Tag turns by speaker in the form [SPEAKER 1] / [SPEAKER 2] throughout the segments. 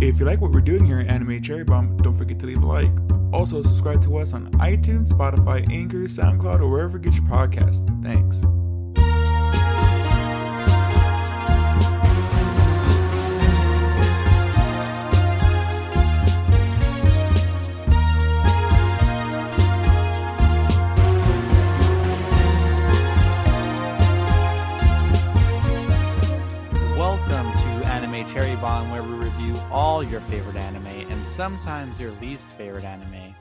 [SPEAKER 1] If you like what we're doing here at Anime Cherry Bomb, don't forget to leave a like. Also, subscribe to us on iTunes, Spotify, Anchor, SoundCloud, or wherever you get your podcasts. Thanks.
[SPEAKER 2] Favorite anime and sometimes your least favorite anime.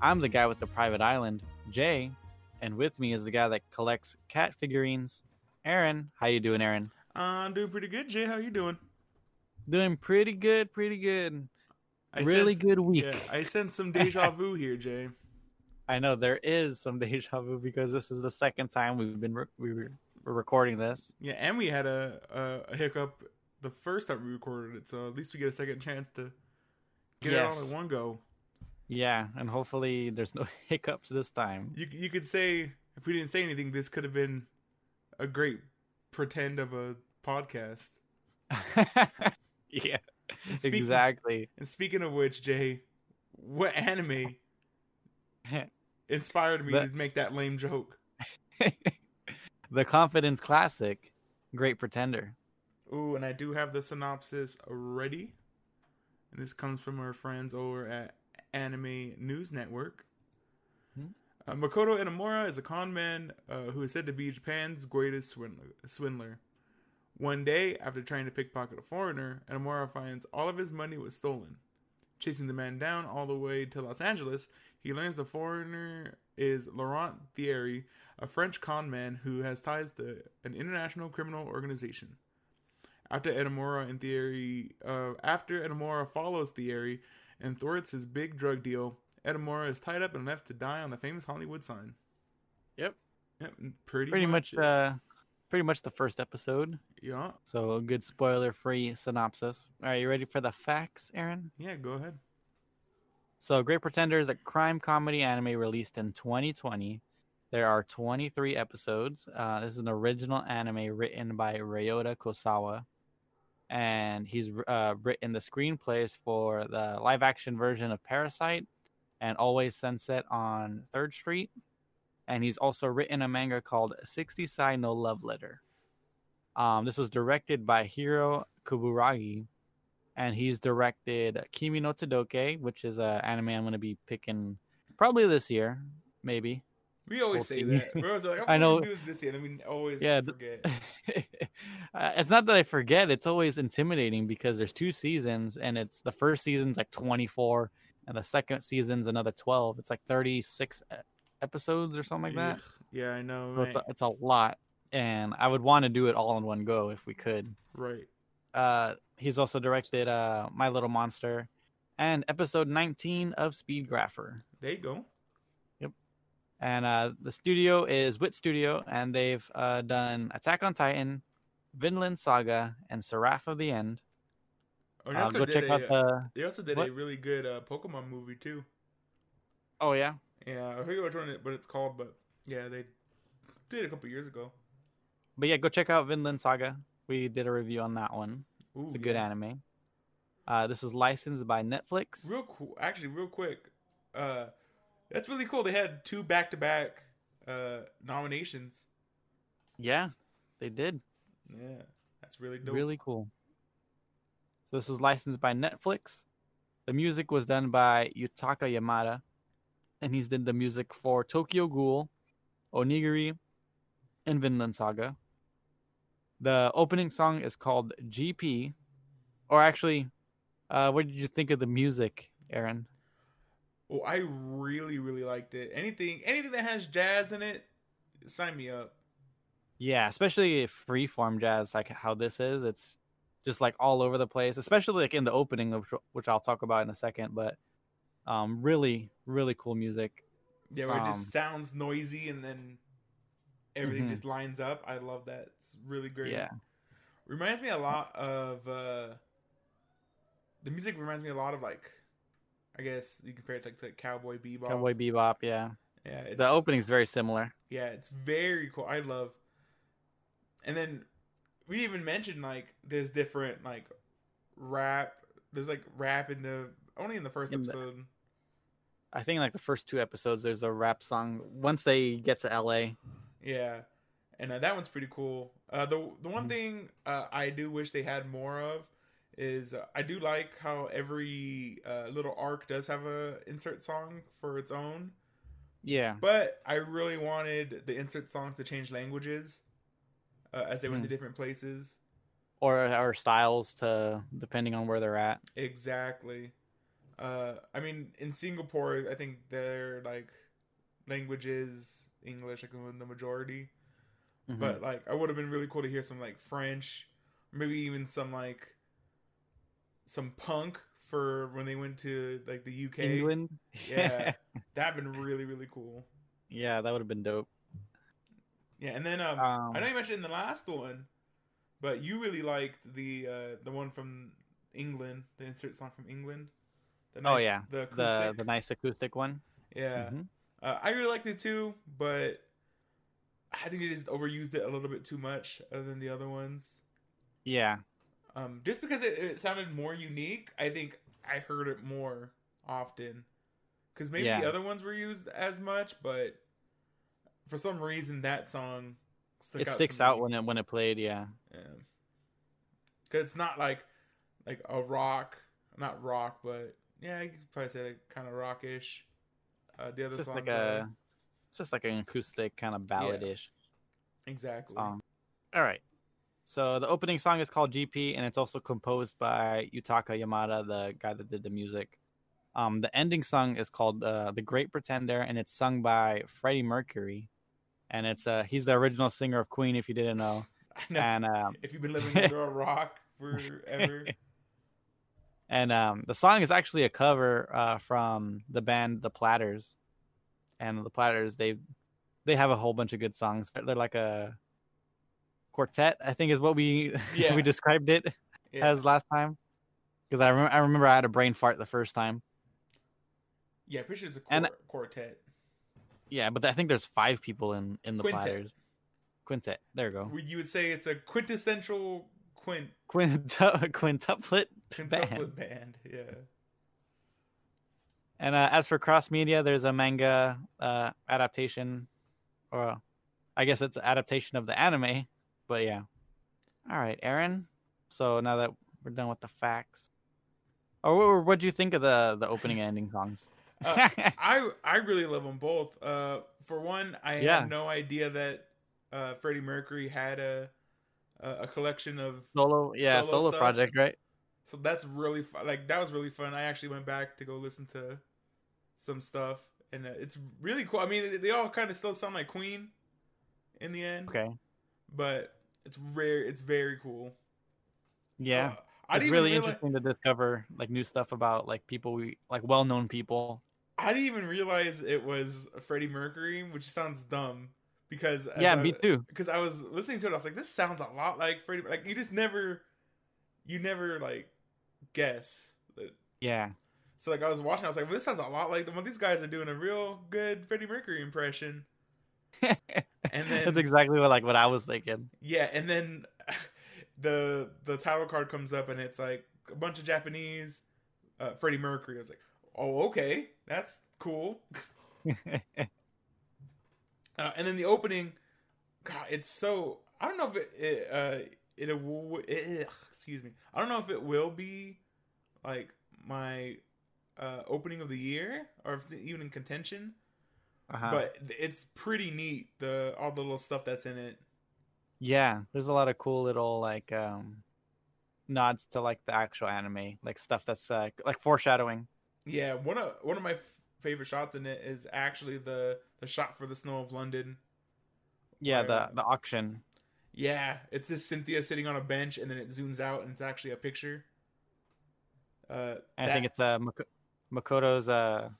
[SPEAKER 2] I'm the guy with the private island, Jay, and with me is the guy that collects cat figurines, Aaron. How you doing, Aaron?
[SPEAKER 1] I'm doing pretty good, Jay. How you doing?
[SPEAKER 2] Doing pretty good, pretty good.
[SPEAKER 1] I
[SPEAKER 2] really
[SPEAKER 1] sense-
[SPEAKER 2] good week.
[SPEAKER 1] Yeah, I sense some deja vu here, Jay.
[SPEAKER 2] I know there is some deja vu because this is the second time we've been re- we were we're recording this.
[SPEAKER 1] Yeah, and we had a, a, a hiccup the first time we recorded it, so at least we get a second chance to get it all
[SPEAKER 2] Yes.
[SPEAKER 1] in one go.
[SPEAKER 2] Yeah, and hopefully there's no hiccups this time.
[SPEAKER 1] You you could say if we didn't say anything, this could have been a great pretend of a podcast.
[SPEAKER 2] yeah,
[SPEAKER 1] And speaking,
[SPEAKER 2] exactly.
[SPEAKER 1] And speaking of which, Jay, what anime inspired me to make that lame joke?
[SPEAKER 2] the confidence classic, Great Pretender.
[SPEAKER 1] Ooh, and I do have the synopsis ready. And this comes from our friends over at Anime News Network.
[SPEAKER 2] Hmm.
[SPEAKER 1] Uh, Makoto Edamura is a con man uh, who is said to be Japan's greatest swindler, swindler. One day, after trying to pickpocket a foreigner, Edamura finds all of his money was stolen. Chasing the man down all the way to Los Angeles, he learns the foreigner is Laurent Thierry, a French con man who has ties to an international criminal organization. After Edamura and Thierry, uh, after Edamura follows Thierry and thwarts his big drug deal, Edamura is tied up and left to die on the famous Hollywood sign.
[SPEAKER 2] Yep.
[SPEAKER 1] Yep, pretty,
[SPEAKER 2] Pretty much,
[SPEAKER 1] it.
[SPEAKER 2] uh, pretty much the first episode.
[SPEAKER 1] yeah,
[SPEAKER 2] So a good spoiler-free synopsis. All right, you ready for the facts, Aaron?
[SPEAKER 1] yeah. Go ahead.
[SPEAKER 2] So, Great Pretender is a crime comedy anime released in 2020. There are 23 episodes. Uh, this is an original anime written by Ryota Kosawa, and he's uh, written the screenplays for the live-action version of Parasite and Always Sunset on Third Street. And he's also written a manga called 60 Sai no Love Letter. Um, this was directed by Hiro Kaburagi, and he's directed Kimi no Todoke, which is an anime I'm going to be picking probably this year, maybe.
[SPEAKER 1] We always
[SPEAKER 2] We'll
[SPEAKER 1] say
[SPEAKER 2] see.
[SPEAKER 1] that. We're always like,
[SPEAKER 2] I
[SPEAKER 1] I know. this year, and we always
[SPEAKER 2] Yeah,
[SPEAKER 1] forget.
[SPEAKER 2] It's not that I forget; it's always intimidating because there's two seasons, and it's the first season's like 24, and the second season's another 12. It's like 36 e- episodes or something like that.
[SPEAKER 1] Yeah, I know.
[SPEAKER 2] So it's a, it's a lot, and I would want to do it all in one go if we could.
[SPEAKER 1] right.
[SPEAKER 2] uh he's also directed uh my little monster and episode 19 of speed grapher
[SPEAKER 1] There you go.
[SPEAKER 2] And uh the studio is wit studio and they've uh done attack on titan vinland saga and seraph of the end
[SPEAKER 1] Oh, they
[SPEAKER 2] uh,
[SPEAKER 1] also
[SPEAKER 2] go
[SPEAKER 1] did
[SPEAKER 2] check
[SPEAKER 1] a,
[SPEAKER 2] out the
[SPEAKER 1] They also did a really good uh, Pokemon movie too.
[SPEAKER 2] oh yeah
[SPEAKER 1] Yeah, I forget which one it, what it's called, but yeah, they did it a couple years ago.
[SPEAKER 2] but yeah go check out vinland saga we did a review on that one
[SPEAKER 1] Ooh,
[SPEAKER 2] it's a good
[SPEAKER 1] yeah.
[SPEAKER 2] anime uh this was licensed by netflix
[SPEAKER 1] Real cool. Actually, real quick. Uh, that's really cool. They had two back to back uh nominations.
[SPEAKER 2] yeah they did
[SPEAKER 1] Yeah, that's really dope.
[SPEAKER 2] Really cool. So this was licensed by Netflix. The music was done by Yutaka Yamada, and he's did the music for Tokyo Ghoul, Onigiri, and Vinland Saga. The opening song is called GP, or actually, uh, what did you think of the music, Aaron?
[SPEAKER 1] Oh, I really, really liked it. Anything, anything that has jazz in it, sign me up.
[SPEAKER 2] Yeah, especially freeform jazz, like how this is. It's just like all over the place, especially like in the opening, of which I'll talk about in a second. But um, really, really cool music.
[SPEAKER 1] Yeah, where it
[SPEAKER 2] Um,
[SPEAKER 1] just sounds noisy and then everything
[SPEAKER 2] Mhm.
[SPEAKER 1] just lines up. I love that. It's really great.
[SPEAKER 2] Yeah.
[SPEAKER 1] Reminds me a lot of uh the music reminds me a lot of like I guess you compare it to, to Cowboy Bebop.
[SPEAKER 2] Cowboy Bebop, yeah.
[SPEAKER 1] Yeah, it's,
[SPEAKER 2] The opening's very similar.
[SPEAKER 1] Yeah, it's very cool. I love. And then we even mentioned like there's different like rap there's like rap in the only in the first
[SPEAKER 2] In the-
[SPEAKER 1] episode.
[SPEAKER 2] I think like the first two episodes, there's a rap song. Once they get to LA,
[SPEAKER 1] Yeah, and uh, that one's pretty cool. Uh, the the one
[SPEAKER 2] Mhm.
[SPEAKER 1] thing uh, I do wish they had more of is uh, I do like how every uh, little arc does have a insert song for its own.
[SPEAKER 2] yeah,
[SPEAKER 1] But I really wanted the insert songs to change languages uh, as they went to
[SPEAKER 2] Mhm.
[SPEAKER 1] different places.
[SPEAKER 2] or or styles to depending on where they're at.
[SPEAKER 1] Exactly. Uh, I mean, in Singapore, I think their like language is English, like the majority.
[SPEAKER 2] Mhm.
[SPEAKER 1] But like, I would have been really cool to hear some like French, maybe even some like some punk for when they went to like the UK.
[SPEAKER 2] England,
[SPEAKER 1] Yeah, that'd been really really cool.
[SPEAKER 2] yeah, that would have been dope.
[SPEAKER 1] Yeah, and then um,
[SPEAKER 2] Um,
[SPEAKER 1] I know you mentioned the last one, but you really liked the uh the one from England, the insert song from England. The
[SPEAKER 2] Oh, yeah.
[SPEAKER 1] the
[SPEAKER 2] the the nice acoustic one.
[SPEAKER 1] yeah.
[SPEAKER 2] Mhm.
[SPEAKER 1] Uh, I really liked it too, but I think they just overused it a little bit too much, other than the other ones.
[SPEAKER 2] Yeah,
[SPEAKER 1] Um, just because it, it sounded more unique, I think I heard it more often. Because maybe
[SPEAKER 2] Yeah.
[SPEAKER 1] the other ones were used as much, but for some reason that song stuck
[SPEAKER 2] it
[SPEAKER 1] out
[SPEAKER 2] sticks out when it when it played. Yeah,
[SPEAKER 1] Yeah. Cause it's not like like a rock, not rock, but yeah, you could probably say like kind of rockish. Uh, the other
[SPEAKER 2] it's just
[SPEAKER 1] songs
[SPEAKER 2] like a it's just like an acoustic kind of balladish
[SPEAKER 1] exactly.
[SPEAKER 2] song. All right. So the opening song is called GP, and it's also composed by Yutaka Yamada, the guy that did the music. Um, the ending song is called uh, "The Great Pretender," and it's sung by Freddie Mercury, and it's uh he's the original singer of Queen, if you didn't know.
[SPEAKER 1] I know.
[SPEAKER 2] And um,
[SPEAKER 1] if you've been living under a rock forever,
[SPEAKER 2] and um, the song is actually a cover uh, from the band The Platters, and the Platters they they have a whole bunch of good songs. They're, they're like a quartet, I think is what we
[SPEAKER 1] Yeah.
[SPEAKER 2] we described it
[SPEAKER 1] yeah,
[SPEAKER 2] as last time. Because I remember I remember I had a brain fart the first time.
[SPEAKER 1] yeah. Pretty sure it's a
[SPEAKER 2] and-
[SPEAKER 1] quartet.
[SPEAKER 2] Yeah, but I think there's five people in in the
[SPEAKER 1] Quintet.
[SPEAKER 2] Platters. Quintet. There you go.
[SPEAKER 1] You would say it's a quintessential quint
[SPEAKER 2] Quintu- quintuplet
[SPEAKER 1] quintuplet band. Yeah.
[SPEAKER 2] And uh, as for cross media, there's a manga uh, adaptation, or I guess it's an adaptation of the anime. But yeah. All right, Aaron. So now that we're done with the facts, or what do you think of the the opening and ending songs?
[SPEAKER 1] Uh, I I really love them both. Uh, for one, I
[SPEAKER 2] Yeah.
[SPEAKER 1] had no idea that uh, Freddie Mercury had a a, collection of
[SPEAKER 2] solo, yeah,
[SPEAKER 1] solo
[SPEAKER 2] solo project, right?
[SPEAKER 1] So that's really fun. Like that was really fun. I actually went back to go listen to some stuff, and uh, it's really cool. I mean, they- they all kind of still sound like Queen in the end,
[SPEAKER 2] Okay,
[SPEAKER 1] but it's rare. It's very cool.
[SPEAKER 2] yeah,
[SPEAKER 1] Uh, I
[SPEAKER 2] it's really
[SPEAKER 1] realize,
[SPEAKER 2] interesting to discover like new stuff about like people we like well known people.
[SPEAKER 1] I didn't even realize it was Freddie Mercury, which sounds dumb because
[SPEAKER 2] yeah,
[SPEAKER 1] I-
[SPEAKER 2] me too.
[SPEAKER 1] because I was listening to it, I was like, this sounds a lot like Freddie. Like you just never, you never like guess. that-
[SPEAKER 2] Yeah,
[SPEAKER 1] So like I was watching, I was like, well, this sounds a lot like the one these guys are doing a real good Freddie Mercury impression. And then
[SPEAKER 2] that's exactly what like what I was thinking.
[SPEAKER 1] yeah, and then the the title card comes up and it's like a bunch of Japanese uh, Freddie Mercury. I was like, oh okay, that's cool. Uh, and then the opening, God, it's so I don't know if it, it uh it, will it, excuse me I don't know if it will be like my uh opening of the year or if it's even in contention,
[SPEAKER 2] uh-huh.
[SPEAKER 1] but it's pretty neat the all the little stuff that's in it.
[SPEAKER 2] Yeah, there's a lot of cool little like um nods to like the actual anime, like stuff that's uh, like foreshadowing.
[SPEAKER 1] Yeah, one of one of my f- favorite shots in it is actually the the shot for the snow of London.
[SPEAKER 2] Yeah, the
[SPEAKER 1] uh,
[SPEAKER 2] the auction.
[SPEAKER 1] Yeah, it's just Cynthia sitting on a bench and then it zooms out and it's actually a picture. Uh,
[SPEAKER 2] I think it's uh Mak- Makoto's uh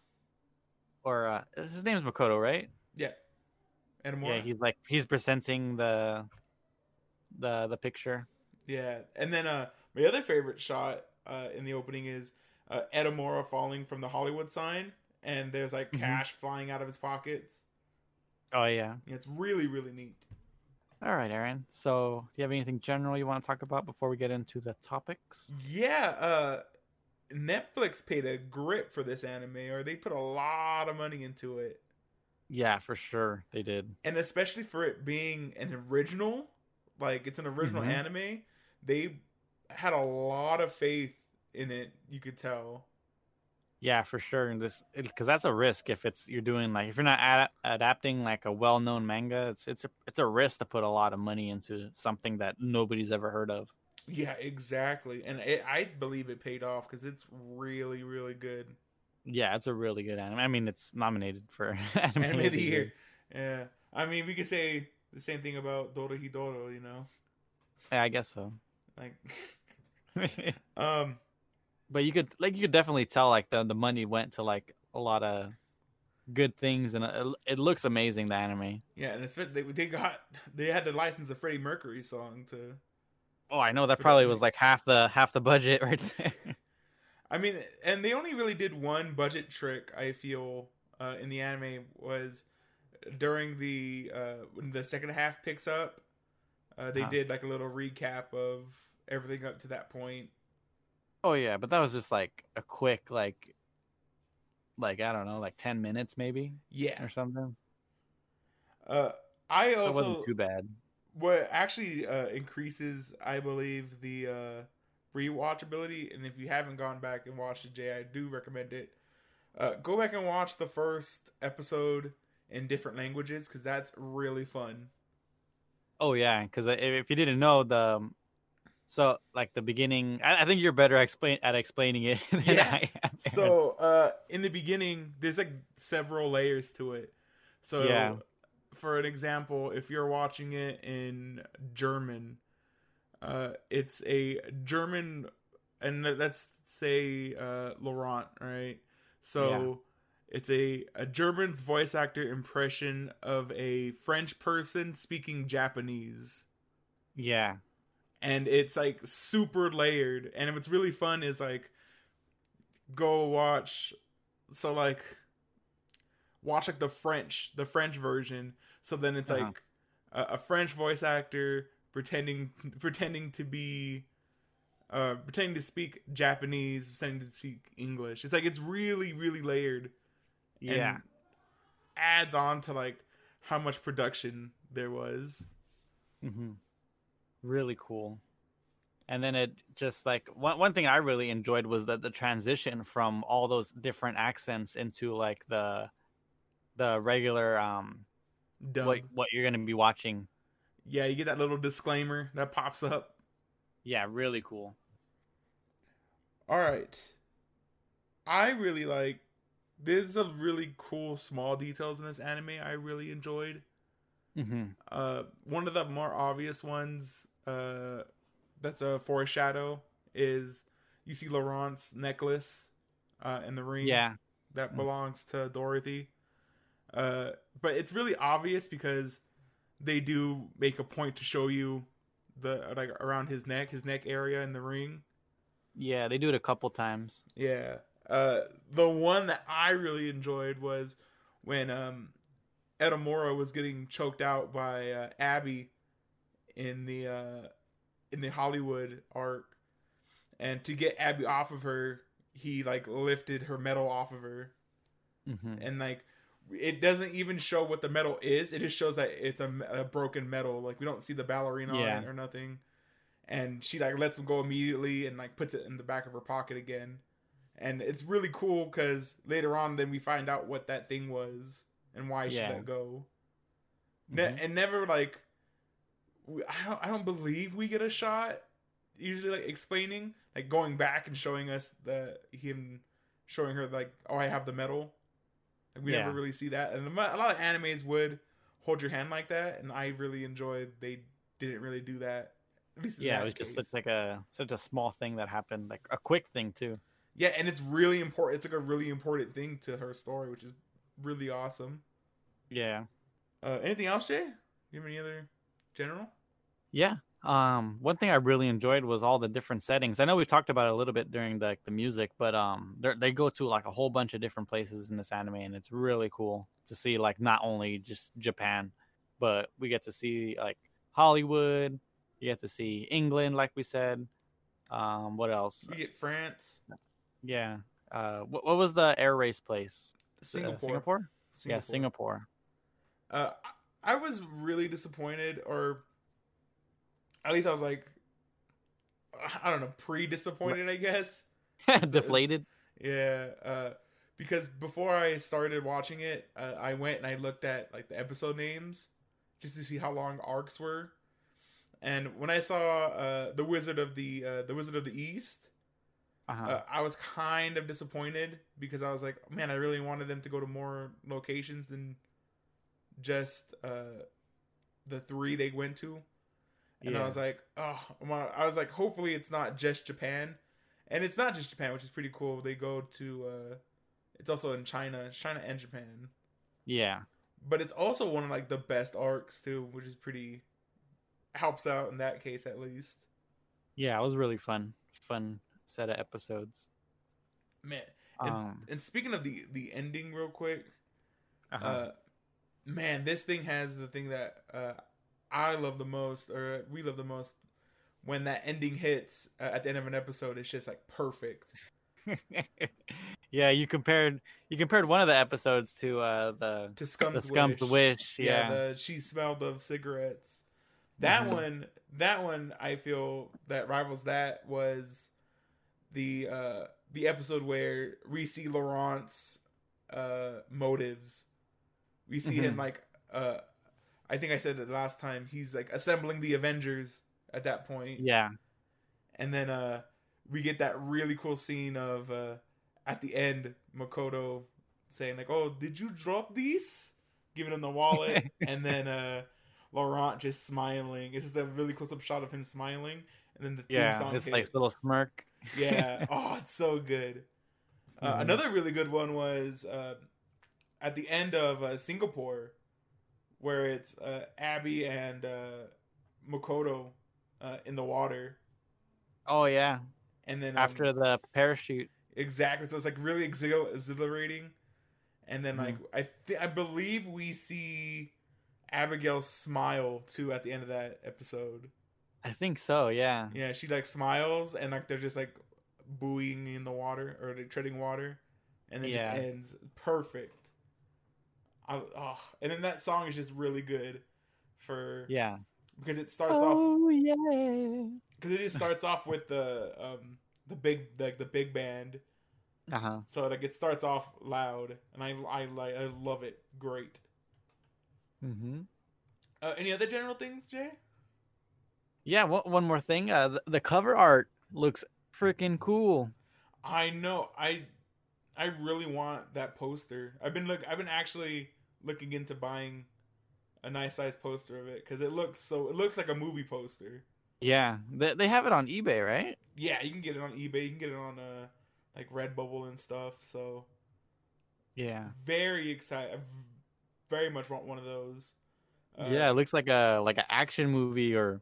[SPEAKER 2] or uh his name's Makoto, right?
[SPEAKER 1] yeah, and.
[SPEAKER 2] Yeah, he's like he's presenting the the the picture.
[SPEAKER 1] Yeah, and then uh, my other favorite shot uh, in the opening is uh, Edamura falling from the Hollywood sign, and there's like
[SPEAKER 2] Mhm.
[SPEAKER 1] cash flying out of his pockets.
[SPEAKER 2] Oh yeah.
[SPEAKER 1] Yeah, it's really really neat.
[SPEAKER 2] All right, Aaron. So, do you have anything general you want to talk about before we get into the topics?
[SPEAKER 1] Yeah, uh, Netflix paid a grip for this anime, or they put a lot of money into it,
[SPEAKER 2] Yeah, for sure they did.
[SPEAKER 1] and especially for it being an original, like it's an original
[SPEAKER 2] Mhm.
[SPEAKER 1] anime, they had a lot of faith in it. You could tell.
[SPEAKER 2] Yeah, for sure. And this because that's a risk if it's you're doing like if you're not ad- adapting like a well-known manga, it's it's a it's a risk to put a lot of money into something that nobody's ever heard of.
[SPEAKER 1] Yeah, exactly, and it, I believe it paid off because it's really, really good.
[SPEAKER 2] Yeah, it's a really good anime. I mean, it's nominated for anime,
[SPEAKER 1] Anime of the year. Yeah, I mean, we could say the same thing about Dorohedoro, you know,
[SPEAKER 2] Yeah, I guess so.
[SPEAKER 1] like, um,
[SPEAKER 2] but you could like you could definitely tell like the the money went to like a lot of good things and it, it looks amazing the anime.
[SPEAKER 1] yeah, and it's they they got they had to license a Freddie Mercury song to.
[SPEAKER 2] Oh, I know that probably was like half the half the budget right there.
[SPEAKER 1] I mean, and they only really did one budget trick. I feel uh, in the anime was during the uh, when the second half picks up. Uh, they
[SPEAKER 2] Huh.
[SPEAKER 1] did like a little recap of everything up to that point.
[SPEAKER 2] oh yeah, but that was just like a quick like like I don't know, like 10 minutes maybe
[SPEAKER 1] Yeah.
[SPEAKER 2] or something.
[SPEAKER 1] Uh, I
[SPEAKER 2] So it
[SPEAKER 1] also
[SPEAKER 2] wasn't too bad.
[SPEAKER 1] What actually uh, increases, I believe, the uh, rewatchability. And if you haven't gone back and watched it, Jay, I do recommend it. Uh, go back and watch the first episode in different languages because that's really fun.
[SPEAKER 2] Oh yeah, cuz if you didn't know the um, so like the beginning I, I think you're better at explain at explaining it than
[SPEAKER 1] Yeah.
[SPEAKER 2] I am.
[SPEAKER 1] So uh, in the beginning, there's like several layers to it. So
[SPEAKER 2] Yeah.
[SPEAKER 1] For an example, if you're watching it in German, uh, it's a German, and let's say uh, Laurent, right? So it's a a German's voice actor impression of a French person speaking Japanese
[SPEAKER 2] yeah.
[SPEAKER 1] and it's like super layered and what's really fun is like go watch so like watch like the french the french version so then it's
[SPEAKER 2] Uh-huh.
[SPEAKER 1] like a, a french voice actor pretending pretending to be uh pretending to speak japanese pretending to speak english it's like it's really really layered
[SPEAKER 2] Yeah.
[SPEAKER 1] adds on to like how much production there was
[SPEAKER 2] hmm Really cool. And then it just like one one thing I really enjoyed was that the transition from all those different accents into like the the regular um
[SPEAKER 1] Dub.
[SPEAKER 2] what what you're gonna be watching.
[SPEAKER 1] yeah you get that little disclaimer that pops up
[SPEAKER 2] Yeah, really cool.
[SPEAKER 1] All right. I really like there's a really cool small details in this anime I really enjoyed.
[SPEAKER 2] hmm
[SPEAKER 1] Uh one of the more obvious ones uh that's a foreshadow is you see Laurent's necklace uh in the ring
[SPEAKER 2] Yeah,
[SPEAKER 1] that
[SPEAKER 2] Mm.
[SPEAKER 1] belongs to Dorothy. Uh but it's really obvious because they do make a point to show you the like around his neck, his neck area in the ring.
[SPEAKER 2] yeah, they do it a couple times.
[SPEAKER 1] Yeah. Uh, the one that I really enjoyed was when um, Edamura was getting choked out by uh, Abby in the uh, in the Hollywood arc, and to get Abby off of her, he like lifted her medal off of her,
[SPEAKER 2] hmm
[SPEAKER 1] and like it doesn't even show what the medal is. It just shows that it's a, a broken medal. Like we don't see the ballerina
[SPEAKER 2] Yeah.
[SPEAKER 1] on it or nothing. And she like lets him go immediately and like puts it in the back of her pocket again. And it's really cool because later on, then we find out what that thing was and why she
[SPEAKER 2] Yeah.
[SPEAKER 1] let go. Ne- mm-hmm. and never like, we, I don't, I don't believe we get a shot. Usually, like explaining, like going back and showing us the him showing her like, oh, I have the medal. Like we
[SPEAKER 2] Yeah.
[SPEAKER 1] never really see that, and a lot of animes would hold your hand like that, and I really enjoyed they didn't really do that. At least
[SPEAKER 2] Yeah, it was just
[SPEAKER 1] case.
[SPEAKER 2] such like a such a small thing that happened, like a quick thing too.
[SPEAKER 1] yeah, and it's really important. It's like a really important thing to her story, which is really awesome.
[SPEAKER 2] Yeah.
[SPEAKER 1] Uh, anything else, Jay? You have any other general?
[SPEAKER 2] Yeah. Um, one thing I really enjoyed was all the different settings. I know we talked about it a little bit during the the music, but um, they go to like a whole bunch of different places in this anime, and it's really cool to see like not only just Japan, but we get to see like Hollywood. You get to see England, like we said. Um, what else?
[SPEAKER 1] We get France.
[SPEAKER 2] Yeah. Uh, what, what was the air race place? Uh,
[SPEAKER 1] Singapore.
[SPEAKER 2] Singapore? Yeah, Singapore.
[SPEAKER 1] Uh, I was really disappointed, or at least I was like, I don't know, pre disappointed, I guess.
[SPEAKER 2] Deflated.
[SPEAKER 1] Yeah, uh, because before I started watching it, uh, I went and I looked at like the episode names just to see how long arcs were. And when I saw uh, the Wizard of the uh, the Wizard of the East,
[SPEAKER 2] Uh-huh.
[SPEAKER 1] uh, I was kind of disappointed because I was like, man, I really wanted them to go to more locations than just uh, the three they went to. And I was like, oh, I was like, hopefully it's not just Japan, and it's not just Japan, which is pretty cool. They go to, uh, it's also in China, China and Japan,
[SPEAKER 2] yeah.
[SPEAKER 1] but it's also one of like the best arcs too, which is pretty helps out in that case at least.
[SPEAKER 2] Yeah, it was really fun. Fun set of episodes.
[SPEAKER 1] Man, and,
[SPEAKER 2] Um,
[SPEAKER 1] and speaking of the the ending, real quick,
[SPEAKER 2] uh-huh.
[SPEAKER 1] uh man this thing has the thing that uh i love the most or we love the most when that ending hits uh, at the end of an episode it's just like perfect
[SPEAKER 2] yeah, you compared you compared one of the episodes to uh the
[SPEAKER 1] to scum's,
[SPEAKER 2] the Scum's
[SPEAKER 1] wish.
[SPEAKER 2] Wish.
[SPEAKER 1] yeah,
[SPEAKER 2] Yeah.
[SPEAKER 1] the she smelled of cigarettes that
[SPEAKER 2] Mhm.
[SPEAKER 1] one that one i feel that rivals that was the uh the episode where we see laurent's uh motives we see him
[SPEAKER 2] Mhm.
[SPEAKER 1] like uh i think i said it last time he's like assembling the avengers at that point
[SPEAKER 2] yeah.
[SPEAKER 1] and then uh we get that really cool scene of uh at the end makoto saying like oh did you drop these giving him the wallet and then uh laurent just smiling it's just a really close up shot of him smiling and then the theme
[SPEAKER 2] Yeah.
[SPEAKER 1] song
[SPEAKER 2] It's like
[SPEAKER 1] hits.
[SPEAKER 2] little smirk.
[SPEAKER 1] yeah oh it's so good uh,
[SPEAKER 2] Mhm.
[SPEAKER 1] another really good one was uh at the end of uh, singapore where it's uh abby and uh makoto uh in the water
[SPEAKER 2] Oh yeah.
[SPEAKER 1] and then um,
[SPEAKER 2] After the parachute.
[SPEAKER 1] exactly so it's like really exhil- exhilarating and then
[SPEAKER 2] Mhm.
[SPEAKER 1] like i th- i believe we see abigail smile too at the end of that episode
[SPEAKER 2] I think so, yeah.
[SPEAKER 1] yeah she like smiles and like they're just like buoying in the water or they're treading water and then
[SPEAKER 2] Yeah.
[SPEAKER 1] just ends perfect I, oh, and then that song is just really good for
[SPEAKER 2] Yeah.
[SPEAKER 1] because it starts off
[SPEAKER 2] Oh yeah.
[SPEAKER 1] because it just starts off with the um the big like the big band
[SPEAKER 2] Uh-huh.
[SPEAKER 1] So like it starts off loud, and I I like I love it. Great.
[SPEAKER 2] Mm-hmm.
[SPEAKER 1] Uh, any other general things, Jay?
[SPEAKER 2] Yeah, one, one more thing. Uh the, the cover art looks freaking cool.
[SPEAKER 1] I know I I really want that poster. I've been look I've been actually looking into buying a nice size poster of it because it looks so it looks like a movie poster.
[SPEAKER 2] Yeah. They they have it on eBay, right?
[SPEAKER 1] Yeah, you can get it on eBay. You can get it on uh like Redbubble and stuff. So
[SPEAKER 2] Yeah.
[SPEAKER 1] very excited. I very much want one of those. Uh,
[SPEAKER 2] yeah, it looks like a like an action movie or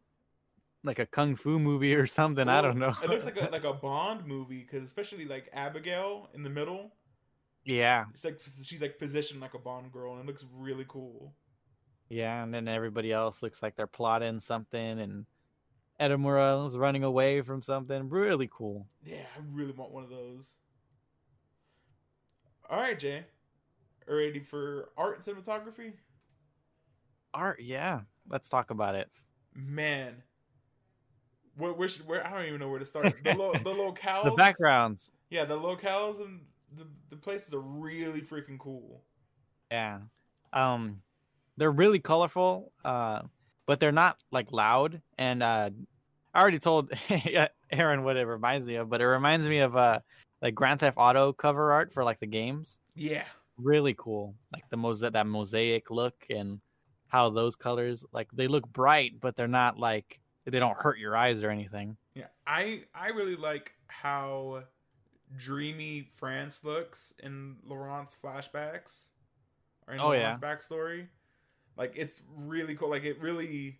[SPEAKER 2] like a kung fu movie or something. I don't know.
[SPEAKER 1] it looks like a like a Bond movie because especially like Abigail in the middle.
[SPEAKER 2] Yeah,
[SPEAKER 1] It's like she's like positioned like a Bond girl, and it looks really cool.
[SPEAKER 2] yeah, and then everybody else looks like they're plotting something, and Edamura is running away from something. Really cool.
[SPEAKER 1] Yeah, I really want one of those. All right, Jay, Are ready for art and cinematography?
[SPEAKER 2] Art, yeah. Let's talk about it.
[SPEAKER 1] Man, where where, should, where I don't even know where to start. The lo, the locales,
[SPEAKER 2] The backgrounds.
[SPEAKER 1] yeah, the locales and the the places are really freaking cool.
[SPEAKER 2] Yeah. Um they're really colorful, uh, but they're not like loud. And uh I already told Aaron what it reminds me of, but it reminds me of uh like Grand Theft Auto cover art for like the games.
[SPEAKER 1] Yeah,
[SPEAKER 2] Really cool. Like the mosaic that mosaic look and how those colors like they look bright, but they're not like they don't hurt your eyes or anything.
[SPEAKER 1] yeah. I I really like how dreamy France looks in Laurent's flashbacks or in
[SPEAKER 2] Oh,
[SPEAKER 1] Laurent's backstory. Like it's really cool. Like it really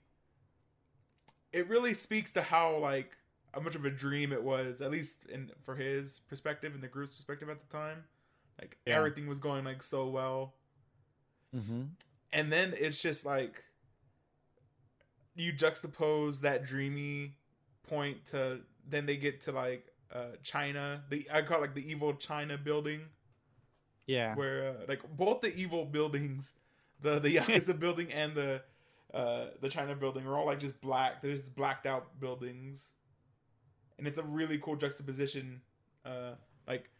[SPEAKER 1] it really speaks to how like how much of a dream it was, at least in for his perspective and the group's perspective at the time. Like
[SPEAKER 2] Yeah.
[SPEAKER 1] everything was going like so well.
[SPEAKER 2] Mm-hmm.
[SPEAKER 1] and then it's just like you juxtapose that dreamy point to then they get to like uh China. The I call it like the evil China building
[SPEAKER 2] Yeah.
[SPEAKER 1] where uh, like both the evil buildings, the the Yakuza building and the uh the China building are all like just black. There's blacked out buildings, and it's a really cool juxtaposition. Uh, like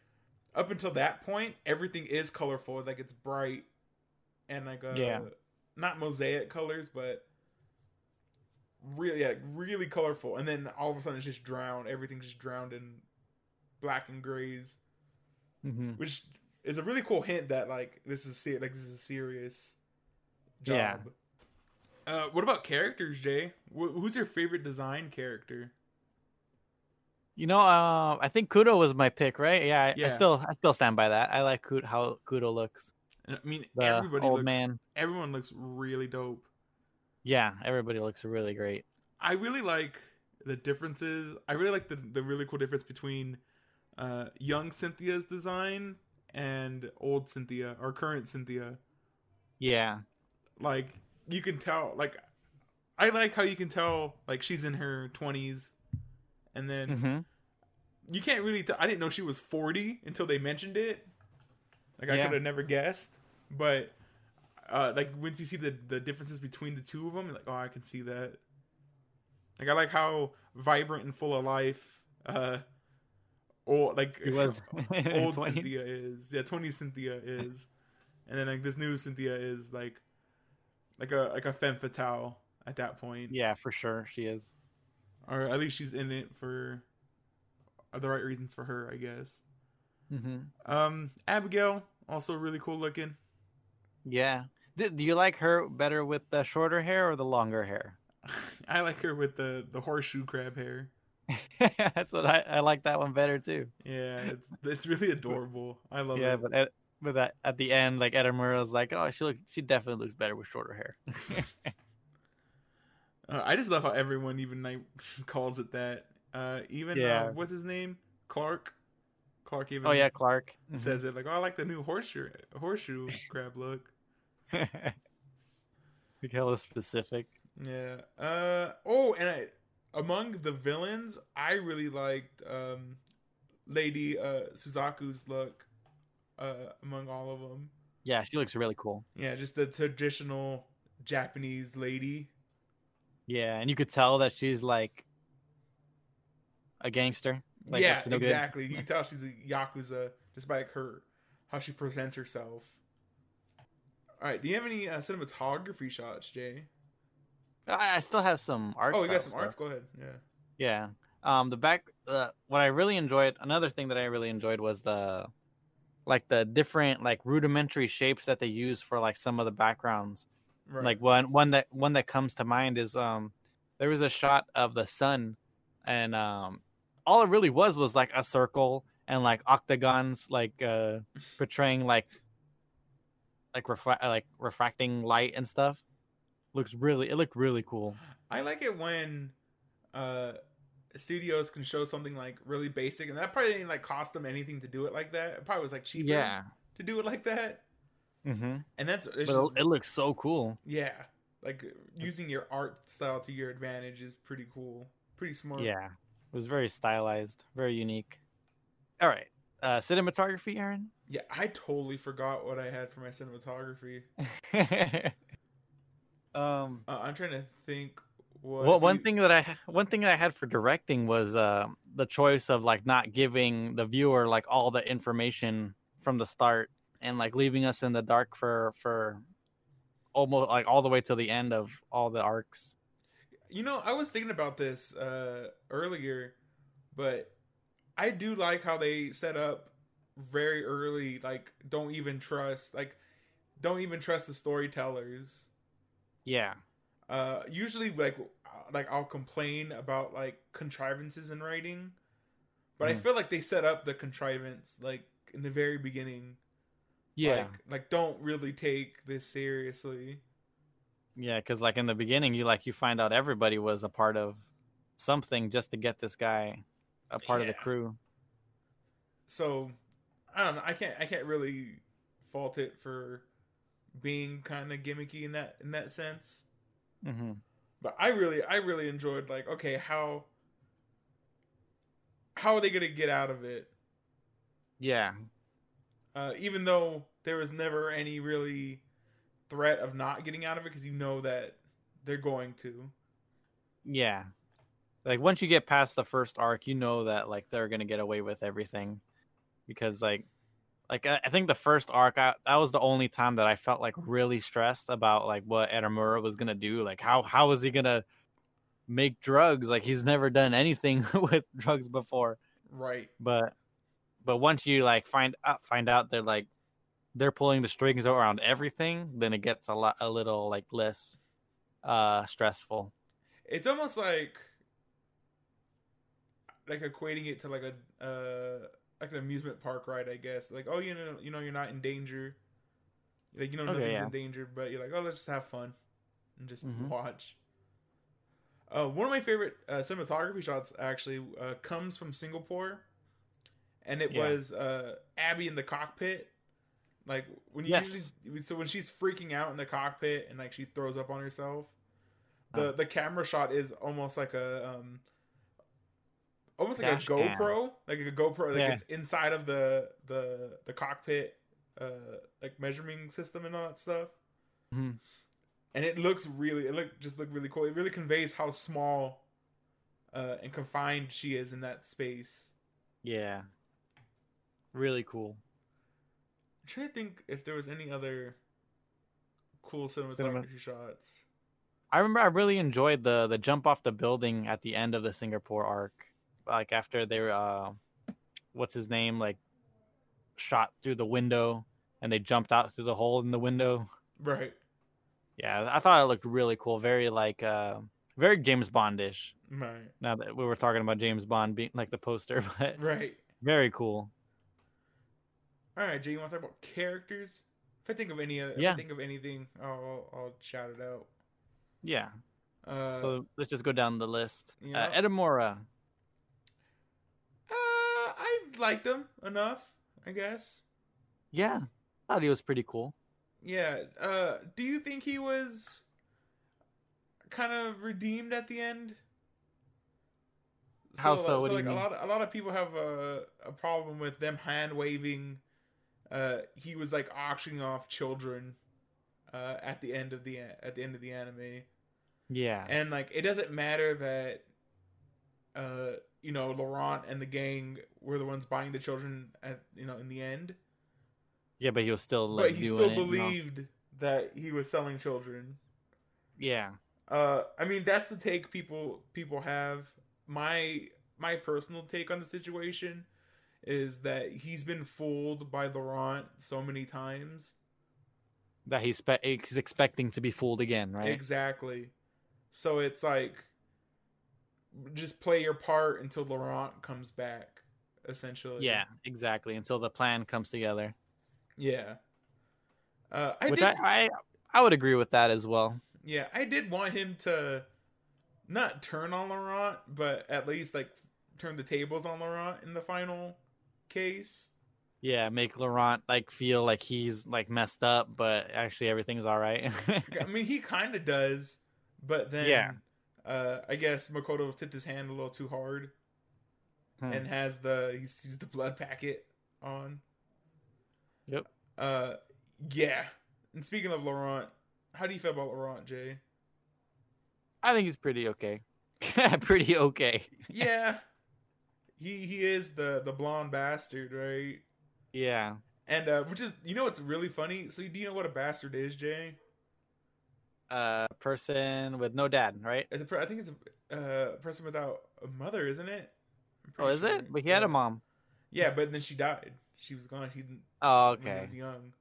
[SPEAKER 1] up until that point, everything is colorful. Like it's bright and like uh,
[SPEAKER 2] Yeah.
[SPEAKER 1] not mosaic colors, but really yeah, really colorful. And then all of a sudden, it's just drowned. Everything's just drowned in black and grays
[SPEAKER 2] hmm
[SPEAKER 1] which is a really cool hint that like this is ser- like this is a serious job.
[SPEAKER 2] Yeah.
[SPEAKER 1] Uh, what about characters, Jay? Wh- who's your favorite design character?
[SPEAKER 2] You know, uh, I think Kudo was my pick, right? Yeah, I, I still I still stand by that. I like Kudo, how Kudo looks.
[SPEAKER 1] I mean,
[SPEAKER 2] The
[SPEAKER 1] everybody
[SPEAKER 2] old
[SPEAKER 1] looks
[SPEAKER 2] man.
[SPEAKER 1] everyone looks really dope.
[SPEAKER 2] Yeah, everybody looks really great.
[SPEAKER 1] I really like the differences. I really like the the really cool difference between uh, young Cynthia's design and old Cynthia or current Cynthia.
[SPEAKER 2] Yeah.
[SPEAKER 1] like you can tell like i like how you can tell like she's in her 20s and then
[SPEAKER 2] hmm
[SPEAKER 1] you can't really i didn't know she was 40 until they mentioned it like i
[SPEAKER 2] Yeah.
[SPEAKER 1] could have never guessed but uh like once you see the the differences between the two of them you're like oh i can see that like i like how vibrant and full of life uh or like old
[SPEAKER 2] 20s.
[SPEAKER 1] Cynthia is. Yeah, twenty Cynthia is, and then like this new Cynthia is like like a like a femme fatale at that point,
[SPEAKER 2] Yeah, for sure she is.
[SPEAKER 1] or at least she's in it for the right reasons for her, I guess.
[SPEAKER 2] hmm
[SPEAKER 1] Um, Abigail also really cool looking.
[SPEAKER 2] Yeah. Do, you like her better with the shorter hair or the longer hair?
[SPEAKER 1] I like her with the the horseshoe crab hair.
[SPEAKER 2] That's what I, I like that one better too.
[SPEAKER 1] Yeah, it's it's really adorable. I love
[SPEAKER 2] yeah,
[SPEAKER 1] it.
[SPEAKER 2] but at, but at, at the end, like Edamura's like, oh, she look, she definitely looks better with shorter hair.
[SPEAKER 1] Uh, I just love how everyone even like calls it that. Uh, even
[SPEAKER 2] Yeah.
[SPEAKER 1] uh, what's his name? Clark. Clark even.
[SPEAKER 2] oh yeah, Clark
[SPEAKER 1] says it like, "Oh, I like the new horseshoe horseshoe crab look."
[SPEAKER 2] Like hella specific.
[SPEAKER 1] Yeah. Uh. Oh, and I, among the villains, I really liked um, Lady uh Suzaku's look. Uh, among all of them.
[SPEAKER 2] Yeah, she looks really cool.
[SPEAKER 1] Yeah, just the traditional Japanese lady.
[SPEAKER 2] Yeah, and you could tell that she's like a gangster. Like,
[SPEAKER 1] yeah,
[SPEAKER 2] no good.
[SPEAKER 1] exactly. You can tell she's a yakuza just by like her how she presents herself. All right. Do you have any uh, cinematography shots, Jay?
[SPEAKER 2] I, I still have some art.
[SPEAKER 1] oh, you got some arts. Go ahead. Yeah.
[SPEAKER 2] Yeah. Um, the back. Uh, what I really enjoyed. Another thing that I really enjoyed was the, like the different like rudimentary shapes that they use for like some of the backgrounds.
[SPEAKER 1] Right.
[SPEAKER 2] Like one one that one that comes to mind is um, there was a shot of the sun, and um, all it really was was like a circle and like octagons, like uh, portraying like like refra- like refracting light and stuff. Looks really. It looked really cool.
[SPEAKER 1] I like it when uh studios can show something like really basic, and that probably didn't like cost them anything to do it like that. It probably was like cheaper
[SPEAKER 2] Yeah.
[SPEAKER 1] to do it like that.
[SPEAKER 2] Mm-hmm.
[SPEAKER 1] And that's
[SPEAKER 2] But
[SPEAKER 1] just,
[SPEAKER 2] it, it looks so cool.
[SPEAKER 1] yeah, like using your art style to your advantage is pretty cool, pretty smart.
[SPEAKER 2] Yeah. It was very stylized, very unique. All right. Uh cinematography, Aaron?
[SPEAKER 1] Yeah. I totally forgot what I had for my cinematography.
[SPEAKER 2] um
[SPEAKER 1] Uh, I'm trying to think. What
[SPEAKER 2] well, one
[SPEAKER 1] you-
[SPEAKER 2] thing that I one thing that I had for directing was uh, the choice of like not giving the viewer like all the information from the start and like leaving us in the dark for for almost like all the way to the end of all the arcs.
[SPEAKER 1] You know, I was thinking about this uh, earlier, but I do like how they set up very early. Like, don't even trust, like, don't even trust the storytellers.
[SPEAKER 2] Yeah.
[SPEAKER 1] Uh, usually, like, like I'll complain about like contrivances in writing, but I
[SPEAKER 2] Mm.
[SPEAKER 1] feel like they set up the contrivance like in the very beginning.
[SPEAKER 2] Yeah.
[SPEAKER 1] Like, like don't really take this seriously.
[SPEAKER 2] Yeah, because like in the beginning, you like you find out everybody was a part of something just to get this guy a part of the crew.
[SPEAKER 1] so I don't know. I can't I can't really fault it for being kind of gimmicky in that in that sense.
[SPEAKER 2] hmm
[SPEAKER 1] But I really I really enjoyed like okay how how are they gonna get out of it?
[SPEAKER 2] Yeah.
[SPEAKER 1] Uh, even though there was never any really threat of not getting out of it, because you know that they're going to.
[SPEAKER 2] Yeah. Like once you get past the first arc, you know that like they're gonna get away with everything, because like, like I I think the first arc, I, that was the only time that I felt like really stressed about like what Edamura was gonna do. Like how how was he gonna make drugs? Like he's never done anything with drugs before.
[SPEAKER 1] Right.
[SPEAKER 2] But but once you like find out find out they're like they're pulling the strings around everything, then it gets a lot a little like less uh stressful.
[SPEAKER 1] It's almost like like equating it to like a uh like an amusement park ride, I guess. Like, oh, you know, you know, you're not in danger. Like, you know,
[SPEAKER 2] Okay,
[SPEAKER 1] nothing's
[SPEAKER 2] yeah.
[SPEAKER 1] in danger, but you're like, oh, let's just have fun and just
[SPEAKER 2] Mhm.
[SPEAKER 1] watch. Uh, one of my favorite uh, cinematography shots actually uh, comes from Singapore, and it
[SPEAKER 2] Yeah.
[SPEAKER 1] was uh, Abby in the cockpit. Like when you
[SPEAKER 2] Yes.
[SPEAKER 1] usually, so when she's freaking out in the cockpit and like she throws up on herself, the
[SPEAKER 2] Huh.
[SPEAKER 1] the camera shot is almost like a um, almost like
[SPEAKER 2] Dash
[SPEAKER 1] a
[SPEAKER 2] cam.
[SPEAKER 1] GoPro, like a GoPro, like
[SPEAKER 2] Yeah.
[SPEAKER 1] it's inside of the the the cockpit, uh, like measuring system and all that stuff.
[SPEAKER 2] Mhm.
[SPEAKER 1] And it looks really, it look just look really cool. It really conveys how small, uh, and confined she is in that space.
[SPEAKER 2] Yeah. Really cool.
[SPEAKER 1] I'm trying to think if there was any other cool cinematography
[SPEAKER 2] Cinema-
[SPEAKER 1] shots.
[SPEAKER 2] I remember I really enjoyed the the jump off the building at the end of the Singapore arc. Like after they were uh what's his name like shot through the window and they jumped out through the hole in the window.
[SPEAKER 1] Right,
[SPEAKER 2] Yeah, I thought it looked really cool. Very like uh very James Bondish.
[SPEAKER 1] right,
[SPEAKER 2] Now that we were talking about James Bond being like the poster, but
[SPEAKER 1] right.
[SPEAKER 2] very cool.
[SPEAKER 1] All right, Jay, you want to talk about characters? If I think of any, if
[SPEAKER 2] Yeah.
[SPEAKER 1] I think of anything, I'll, I'll, I'll shout it out.
[SPEAKER 2] Yeah.
[SPEAKER 1] Uh,
[SPEAKER 2] so let's just go down the list.
[SPEAKER 1] yeah.
[SPEAKER 2] Uh, Edamura.
[SPEAKER 1] Liked him enough, I guess.
[SPEAKER 2] Yeah. Thought he was pretty cool.
[SPEAKER 1] Yeah. Uh, do you think he was kind of redeemed at the end?
[SPEAKER 2] How so?
[SPEAKER 1] like-
[SPEAKER 2] What do you mean?
[SPEAKER 1] a lot, a lot of people have a, a problem with them hand waving. Uh, he was like auctioning off children, uh, at the end of the at the end of the anime.
[SPEAKER 2] Yeah.
[SPEAKER 1] and like it doesn't matter that uh you know laurent and the gang were the ones buying the children at you know in the end
[SPEAKER 2] yeah, but he was still like
[SPEAKER 1] but he still
[SPEAKER 2] it, you know?
[SPEAKER 1] believed that he was selling children
[SPEAKER 2] Yeah.
[SPEAKER 1] uh i mean that's the take people people have my my personal take on the situation is that he's been fooled by laurent so many times
[SPEAKER 2] That he's spe- he's expecting to be fooled again, right?
[SPEAKER 1] exactly so it's like just play your part until laurent comes back essentially
[SPEAKER 2] Yeah, exactly. Until the plan comes together.
[SPEAKER 1] Yeah. Uh, I
[SPEAKER 2] Which
[SPEAKER 1] did.
[SPEAKER 2] I, I I would agree with that as well.
[SPEAKER 1] yeah, I did want him to not turn on Laurent, but at least like turn the tables on Laurent in the final case.
[SPEAKER 2] Yeah, make Laurent like feel like he's like messed up, but actually everything's all right.
[SPEAKER 1] I mean, he kind of does, but then
[SPEAKER 2] Yeah.
[SPEAKER 1] Uh, I guess Makoto tipped his hand a little too hard
[SPEAKER 2] Hmm.
[SPEAKER 1] and has the he's, he's the blood packet on.
[SPEAKER 2] Yep.
[SPEAKER 1] Uh, yeah. And speaking of Laurent, how do you feel about Laurent, Jay?
[SPEAKER 2] I think he's pretty okay. pretty okay.
[SPEAKER 1] yeah he he is the the blonde bastard right
[SPEAKER 2] Yeah.
[SPEAKER 1] and uh which is you know what's really funny so do you know what a bastard is jay
[SPEAKER 2] Uh person with no dad, right?
[SPEAKER 1] it's a per- i think it's a uh, person without a mother isn't it
[SPEAKER 2] Oh, is
[SPEAKER 1] sure.
[SPEAKER 2] it? But he had a mom.
[SPEAKER 1] yeah but then she died she was gone she didn't
[SPEAKER 2] Oh,
[SPEAKER 1] when he was young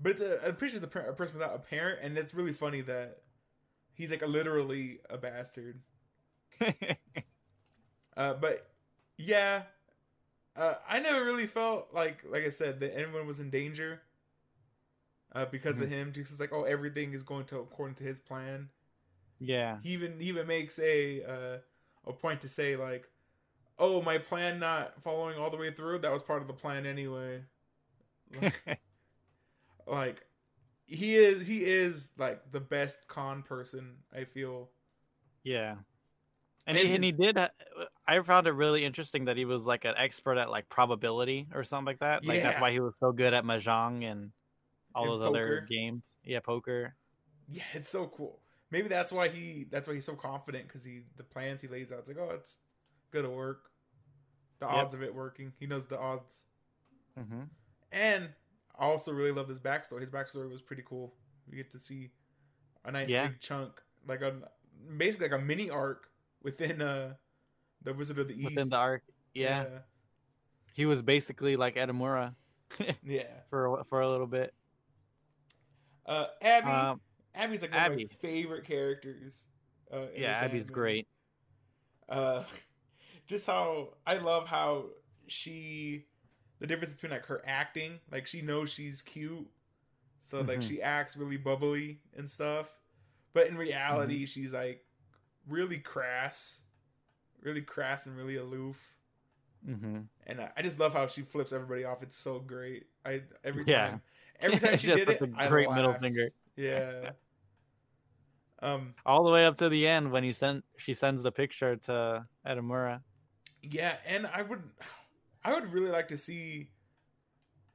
[SPEAKER 1] but it's a, i'm pretty sure it's a, par- a person without a parent and it's really funny that he's like a, literally a bastard Uh, but yeah, uh, I never really felt like, like I said, that anyone was in danger uh, because of him. It's like, oh, everything is going to according to his plan.
[SPEAKER 2] yeah.
[SPEAKER 1] He even he even makes a uh, a point to say like, oh, my plan not following all the way through. That was part of the plan anyway. Like, like he is he is like the best con person. I feel.
[SPEAKER 2] Yeah. And
[SPEAKER 1] And
[SPEAKER 2] he, and he did. I found it really interesting that he was like an expert at like probability or something like that. Like that's why he was so good at mahjong and all
[SPEAKER 1] And
[SPEAKER 2] those other games. Yeah, poker.
[SPEAKER 1] Yeah, it's so cool. Maybe that's why he that's why he's so confident because he the plans he lays out. It's like, oh, it's gonna work. The
[SPEAKER 2] Yep.
[SPEAKER 1] odds of it working. He knows the odds.
[SPEAKER 2] Mm-hmm.
[SPEAKER 1] And I also really love his backstory. His backstory was pretty cool. We get to see a nice
[SPEAKER 2] Yeah.
[SPEAKER 1] big chunk, like a basically like a mini arc within uh the Wizard of the East.
[SPEAKER 2] Within the arc, yeah, he was basically like Edamura
[SPEAKER 1] yeah. yeah.
[SPEAKER 2] for for a little bit.
[SPEAKER 1] Uh, Abby,
[SPEAKER 2] Um,
[SPEAKER 1] Abby's like one
[SPEAKER 2] Abby.
[SPEAKER 1] of my favorite characters. Uh,
[SPEAKER 2] yeah, Abby's
[SPEAKER 1] anime.
[SPEAKER 2] great.
[SPEAKER 1] uh just how I love how she the difference between like her acting, like she knows she's cute. So like
[SPEAKER 2] Mhm.
[SPEAKER 1] she acts really bubbly and stuff. But in reality,
[SPEAKER 2] Mm-hmm.
[SPEAKER 1] she's like really crass. Really crass and really aloof.
[SPEAKER 2] Mm-hmm.
[SPEAKER 1] And I, I just love how she flips everybody off. It's so great. I every
[SPEAKER 2] Yeah.
[SPEAKER 1] time every time she did it,
[SPEAKER 2] a
[SPEAKER 1] I
[SPEAKER 2] great middle finger
[SPEAKER 1] Yeah. um
[SPEAKER 2] all the way up to the end when he sent she sends the picture to Edamura.
[SPEAKER 1] Yeah, and I would I would really like to see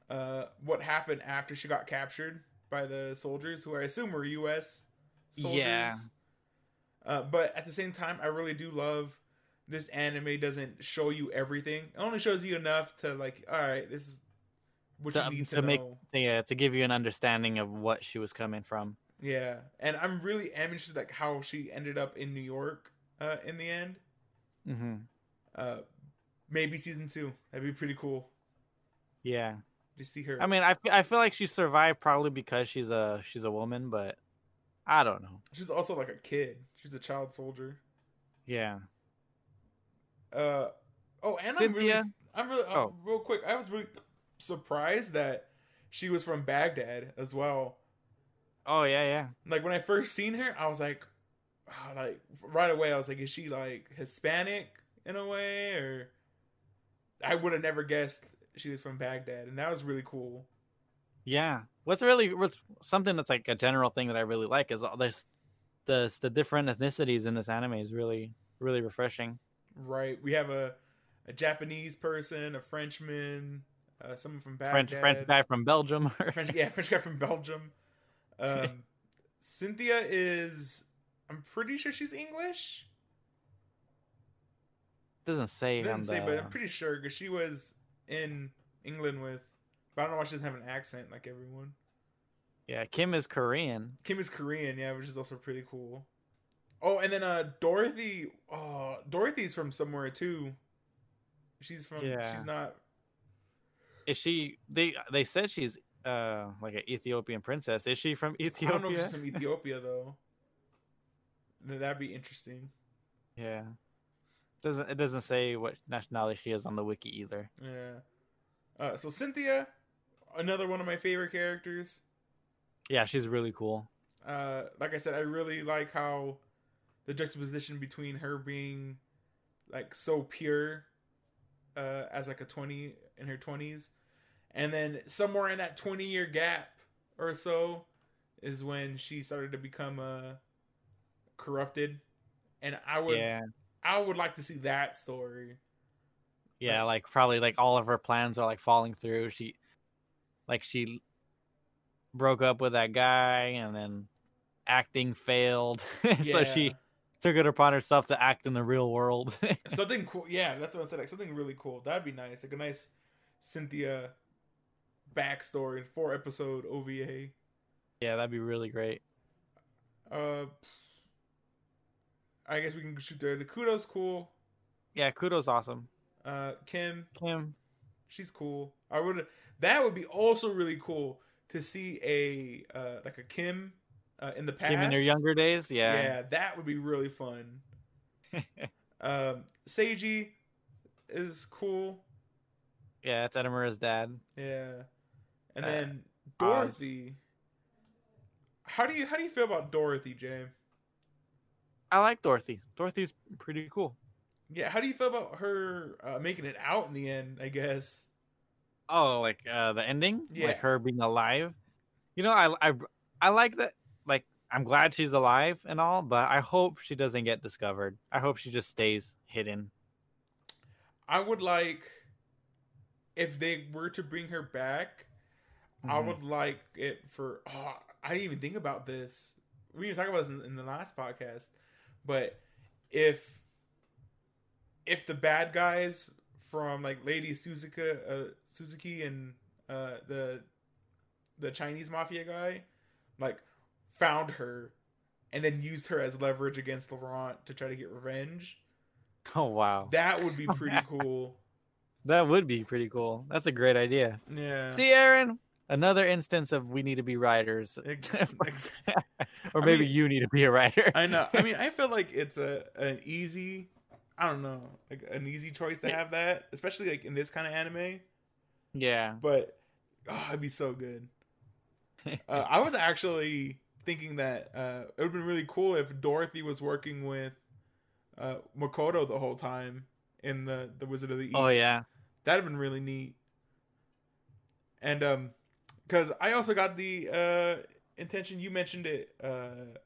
[SPEAKER 1] uh what happened after she got captured by the soldiers who I assume were US soldiers.
[SPEAKER 2] Yeah.
[SPEAKER 1] Uh, but at the same time I really do love this anime doesn't show you everything. It only shows you enough to like, all right, this is what
[SPEAKER 2] To-
[SPEAKER 1] you need to,
[SPEAKER 2] to make-. Yeah, to give you an understanding of what she was coming from.
[SPEAKER 1] Yeah, and I'm really am interested like how she ended up in New York uh, in the end.
[SPEAKER 2] Mm-hmm.
[SPEAKER 1] Uh, maybe season two. That'd be pretty cool.
[SPEAKER 2] Yeah,
[SPEAKER 1] Just see her.
[SPEAKER 2] I mean, I, I feel like she survived probably because she's a she's a woman, but I don't know.
[SPEAKER 1] she's also like a kid. She's a child soldier.
[SPEAKER 2] Yeah,
[SPEAKER 1] Uh oh, and I'm really, I'm really, uh,
[SPEAKER 2] Oh.
[SPEAKER 1] real quick. I was really surprised that she was from Baghdad as well.
[SPEAKER 2] oh yeah, yeah.
[SPEAKER 1] Like when I first seen her, I was like, ah, like right away, I was like, is she like Hispanic in a way, or I would have never guessed she was from Baghdad, and that was really cool.
[SPEAKER 2] Yeah. What's really what's something that's like a general thing that I really like is all this the the different ethnicities in this anime is really really refreshing.
[SPEAKER 1] Right? We have a a Japanese person, a Frenchman, uh, someone from Baghdad,
[SPEAKER 2] French French guy from Belgium.
[SPEAKER 1] French, yeah, French guy from Belgium. Um, Cynthia is, I'm pretty sure she's English.
[SPEAKER 2] doesn't say
[SPEAKER 1] doesn't say,
[SPEAKER 2] the
[SPEAKER 1] but I'm pretty sure because she was in England with. But I don't know why she doesn't have an accent like everyone.
[SPEAKER 2] yeah. Kim is Korean.
[SPEAKER 1] Kim is Korean, yeah, which is also pretty cool. Oh, and then uh Dorothy. Oh, Dorothy's from somewhere too. She's from.
[SPEAKER 2] Yeah.
[SPEAKER 1] She's not.
[SPEAKER 2] Is she? They they said she's uh like an Ethiopian princess. Is she from Ethiopia?
[SPEAKER 1] I don't know if she's from Ethiopia though. That'd be interesting.
[SPEAKER 2] Yeah. Doesn't it doesn't say what nationality she is on the wiki either.
[SPEAKER 1] Yeah. Uh, so Cynthia, another one of my favorite characters.
[SPEAKER 2] Yeah, she's really cool.
[SPEAKER 1] Uh, like I said, I really like how the juxtaposition between her being like so pure uh, as like a 20 in her 20s and then somewhere in that 20 year gap or so is when she started to become uh, corrupted and i would
[SPEAKER 2] yeah.
[SPEAKER 1] i would like to see that story
[SPEAKER 2] Yeah, like probably like all of her plans are like falling through. She like she broke up with that guy and then acting failed. so she took it upon herself to act in the real world.
[SPEAKER 1] something cool yeah that's what i said like something really cool that'd be nice like a nice cynthia backstory four episode ova
[SPEAKER 2] yeah, that'd be really great.
[SPEAKER 1] uh i guess we can shoot there the kudos cool
[SPEAKER 2] Yeah, kudos awesome.
[SPEAKER 1] uh kim
[SPEAKER 2] Kim.
[SPEAKER 1] she's cool i would that would be also really cool to see a uh like a kim uh, in the past
[SPEAKER 2] Kim in her younger days,
[SPEAKER 1] yeah.
[SPEAKER 2] yeah.
[SPEAKER 1] that would be really fun um seiji is cool
[SPEAKER 2] Yeah, it's Edamura's dad.
[SPEAKER 1] Yeah. And
[SPEAKER 2] Uh,
[SPEAKER 1] then. Dorothy. How do you how do you feel about Dorothy, James?
[SPEAKER 2] I like Dorothy. Dorothy's pretty cool.
[SPEAKER 1] Yeah, how do you feel about her uh, making it out in the end, I guess?
[SPEAKER 2] Oh, like uh the ending,
[SPEAKER 1] Yeah.
[SPEAKER 2] like her being alive. You know, I I I like that. Like, I'm glad she's alive and all, but I hope she doesn't get discovered. I hope she just stays hidden.
[SPEAKER 1] I would like if they were to bring her back. I
[SPEAKER 2] Mhm.
[SPEAKER 1] would like it for. Oh, I didn't even think about this. We didn't talk about this in, in the last podcast, but if if the bad guys from like Lady Suzuka, uh, Suzuki, and uh, the the Chinese mafia guy, like found her and then used her as leverage against Laurent to try to get revenge,
[SPEAKER 2] Oh wow, that
[SPEAKER 1] would be pretty cool.
[SPEAKER 2] That would be pretty cool. That's a great idea.
[SPEAKER 1] Yeah.
[SPEAKER 2] See, Aaron, another instance of we need to be writers, or
[SPEAKER 1] I
[SPEAKER 2] maybe
[SPEAKER 1] mean-
[SPEAKER 2] you need to be a writer.
[SPEAKER 1] I know. I mean, I feel like it's a an easy, I don't know, like an easy choice to have that, especially like in this kind of anime.
[SPEAKER 2] yeah,
[SPEAKER 1] But oh, it'd be so good. Uh, I was actually thinking that uh, it would have been really cool if Dorothy was working with uh, Makoto the whole time in the the Wizard of the East.
[SPEAKER 2] oh yeah,
[SPEAKER 1] that'd have been really neat. And um, because I also got the uh intention. You mentioned it. Uh,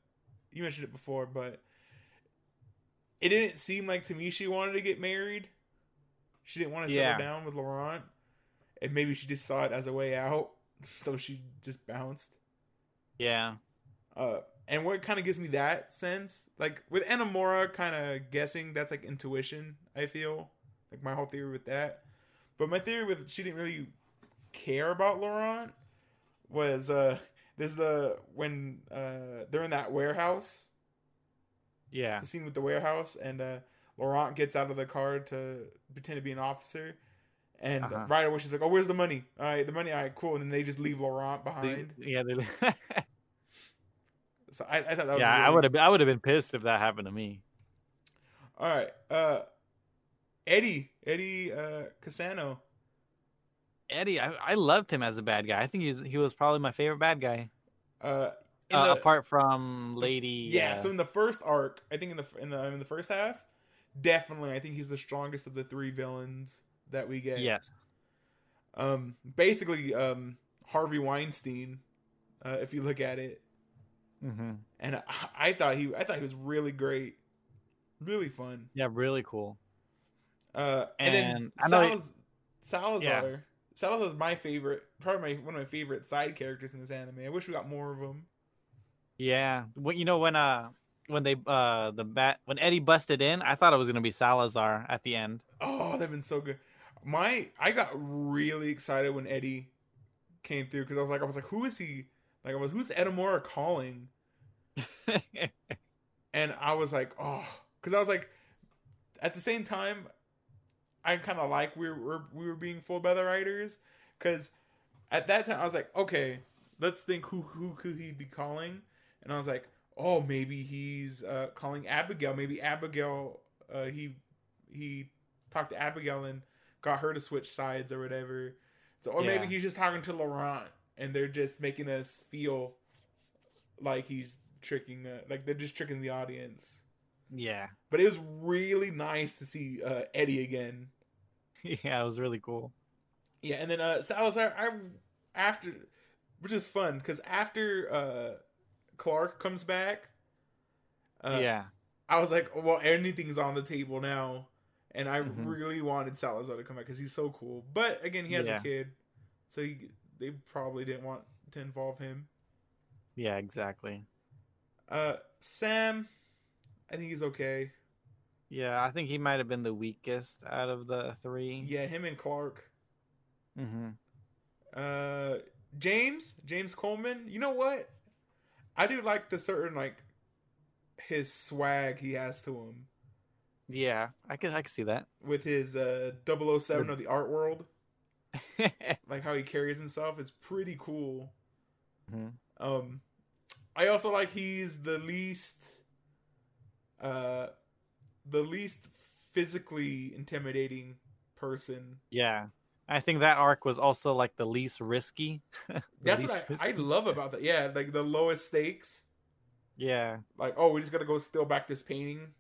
[SPEAKER 1] you mentioned it before, but it didn't seem like to me she wanted to get married. She didn't want to
[SPEAKER 2] Yeah.
[SPEAKER 1] settle down with Laurent, and maybe she just saw it as a way out, so she just bounced.
[SPEAKER 2] yeah,
[SPEAKER 1] Uh, and what kind of gives me that sense, like with Edamura, kind of guessing that's like intuition. I feel like my whole theory with that, but my theory with she didn't really care about Laurent was uh there's the when uh they're in that warehouse,
[SPEAKER 2] yeah,
[SPEAKER 1] the scene with the warehouse, and uh Laurent gets out of the car to pretend to be an officer. And
[SPEAKER 2] Uh-huh.
[SPEAKER 1] right away she's like, "Oh, where's the money? All right, the money. All right, cool." And then they just leave Laurent
[SPEAKER 2] They-
[SPEAKER 1] behind.
[SPEAKER 2] yeah, they,
[SPEAKER 1] So I, I thought that was
[SPEAKER 2] yeah. I would have, I would have been pissed if that happened to me.
[SPEAKER 1] All right. Uh Eddie, Eddie uh Cassano.
[SPEAKER 2] Eddie, I, I loved him as a bad guy. I think he's he was probably my favorite bad guy,
[SPEAKER 1] Uh, in
[SPEAKER 2] uh,
[SPEAKER 1] the-
[SPEAKER 2] apart from Lady.
[SPEAKER 1] yeah,
[SPEAKER 2] uh,
[SPEAKER 1] so in the first arc, I think in the in the in the first half, definitely I think he's the strongest of the three villains that we get.
[SPEAKER 2] yes,
[SPEAKER 1] Um basically um Harvey Weinstein uh if you look at it.
[SPEAKER 2] Mm-hmm.
[SPEAKER 1] And I, I thought he I thought he was really great. Really fun.
[SPEAKER 2] yeah, really cool.
[SPEAKER 1] Uh and,
[SPEAKER 2] And
[SPEAKER 1] then Salaz- Salazar. Salazar's my favorite, probably my, one of my favorite side characters in this anime. I wish we got more of them.
[SPEAKER 2] Yeah, what you know when uh when they uh the bat when Eddie busted in, I thought it was gonna be Salazar at the end.
[SPEAKER 1] Oh, that'd been so good. My I got really excited when Eddie came through because I was like, I was like, who is he? Like, I was, who's Edamura calling? And I was like, oh, because I was like, at the same time, I kind of like we were we were being fooled by the writers because at that time I was like, okay, let's think who who could he be calling? And I was like, oh, maybe he's uh, calling Abigail. Maybe Abigail. Uh, he he talked to Abigail and got her to switch sides or whatever. So or maybe he's just talking to Laurent and they're just making us feel like he's tricking, uh, like they're just tricking the audience.
[SPEAKER 2] yeah,
[SPEAKER 1] But it was really nice to see uh, Eddie again.
[SPEAKER 2] yeah, it was really cool.
[SPEAKER 1] Yeah, and then uh, Salazar, I after, which is fun because after uh, Clark comes back, uh,
[SPEAKER 2] yeah,
[SPEAKER 1] I was like, well, anything's on the table now, and I
[SPEAKER 2] Mhm.
[SPEAKER 1] really wanted Salazar to come back because he's so cool. But again, he has
[SPEAKER 2] Yeah.
[SPEAKER 1] a kid, so he, they probably didn't want to involve him.
[SPEAKER 2] yeah, exactly.
[SPEAKER 1] Uh, Sam, I think he's okay.
[SPEAKER 2] Yeah, I think he might have been the weakest out of the three.
[SPEAKER 1] Yeah, him and Clark.
[SPEAKER 2] Mm-hmm.
[SPEAKER 1] Uh, James, James Coleman. You know what? I do like the certain like his swag he has to him
[SPEAKER 2] Yeah, I can I can see that.
[SPEAKER 1] with his uh 007 of the art world. Like how he carries himself is pretty cool.
[SPEAKER 2] Mhm.
[SPEAKER 1] Um, I also like he's the least, uh, the least physically intimidating person.
[SPEAKER 2] Yeah, I think that arc was also like the least risky. The
[SPEAKER 1] That's
[SPEAKER 2] least
[SPEAKER 1] what I, I love about that. Yeah, like the lowest stakes.
[SPEAKER 2] Yeah.
[SPEAKER 1] Like, oh, we just gotta go steal back this painting,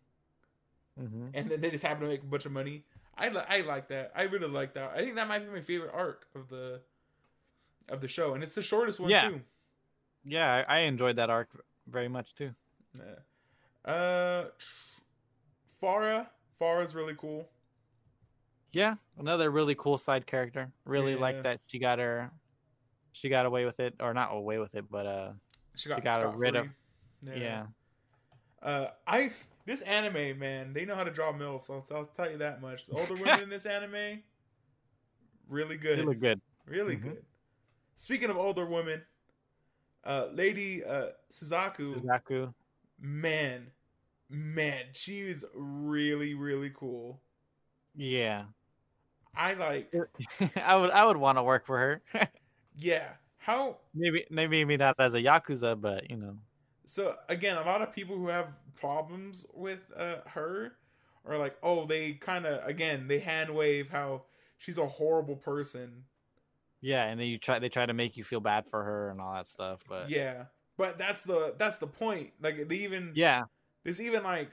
[SPEAKER 2] hmm
[SPEAKER 1] and then they just happen to make a bunch of money. I li- I like that. I really like that. I think that might be my favorite arc of the of the show, and it's the shortest one
[SPEAKER 2] Yeah.
[SPEAKER 1] too.
[SPEAKER 2] Yeah, I, I enjoyed that arc very much too.
[SPEAKER 1] Yeah. Uh, Farah. Farah's really cool.
[SPEAKER 2] Yeah, another really cool side character. Really
[SPEAKER 1] Yeah.
[SPEAKER 2] like that she got her, she got away with it, or not away with it, but uh,
[SPEAKER 1] She got,
[SPEAKER 2] got rid of-
[SPEAKER 1] free.
[SPEAKER 2] yeah,
[SPEAKER 1] Uh, I this anime man, they know how to draw milfs. I'll, I'll tell you that much. The older women in this anime, really good,
[SPEAKER 2] they look good.
[SPEAKER 1] really
[SPEAKER 2] Mhm.
[SPEAKER 1] good. Speaking of older women, uh, Lady uh, Suzaku,
[SPEAKER 2] Suzaku.
[SPEAKER 1] man, man, she is really really cool.
[SPEAKER 2] Yeah,
[SPEAKER 1] I like,
[SPEAKER 2] I would I would want to work for her.
[SPEAKER 1] yeah. How
[SPEAKER 2] maybe maybe not as a yakuza, but you know.
[SPEAKER 1] so again, a lot of people who have problems with uh, her are like, oh, they kind of again they hand wave how she's a horrible person.
[SPEAKER 2] Yeah, and then you try they try to make you feel bad for her and all that stuff, but
[SPEAKER 1] Yeah, but that's the that's the point. Like they even
[SPEAKER 2] yeah,
[SPEAKER 1] there's even like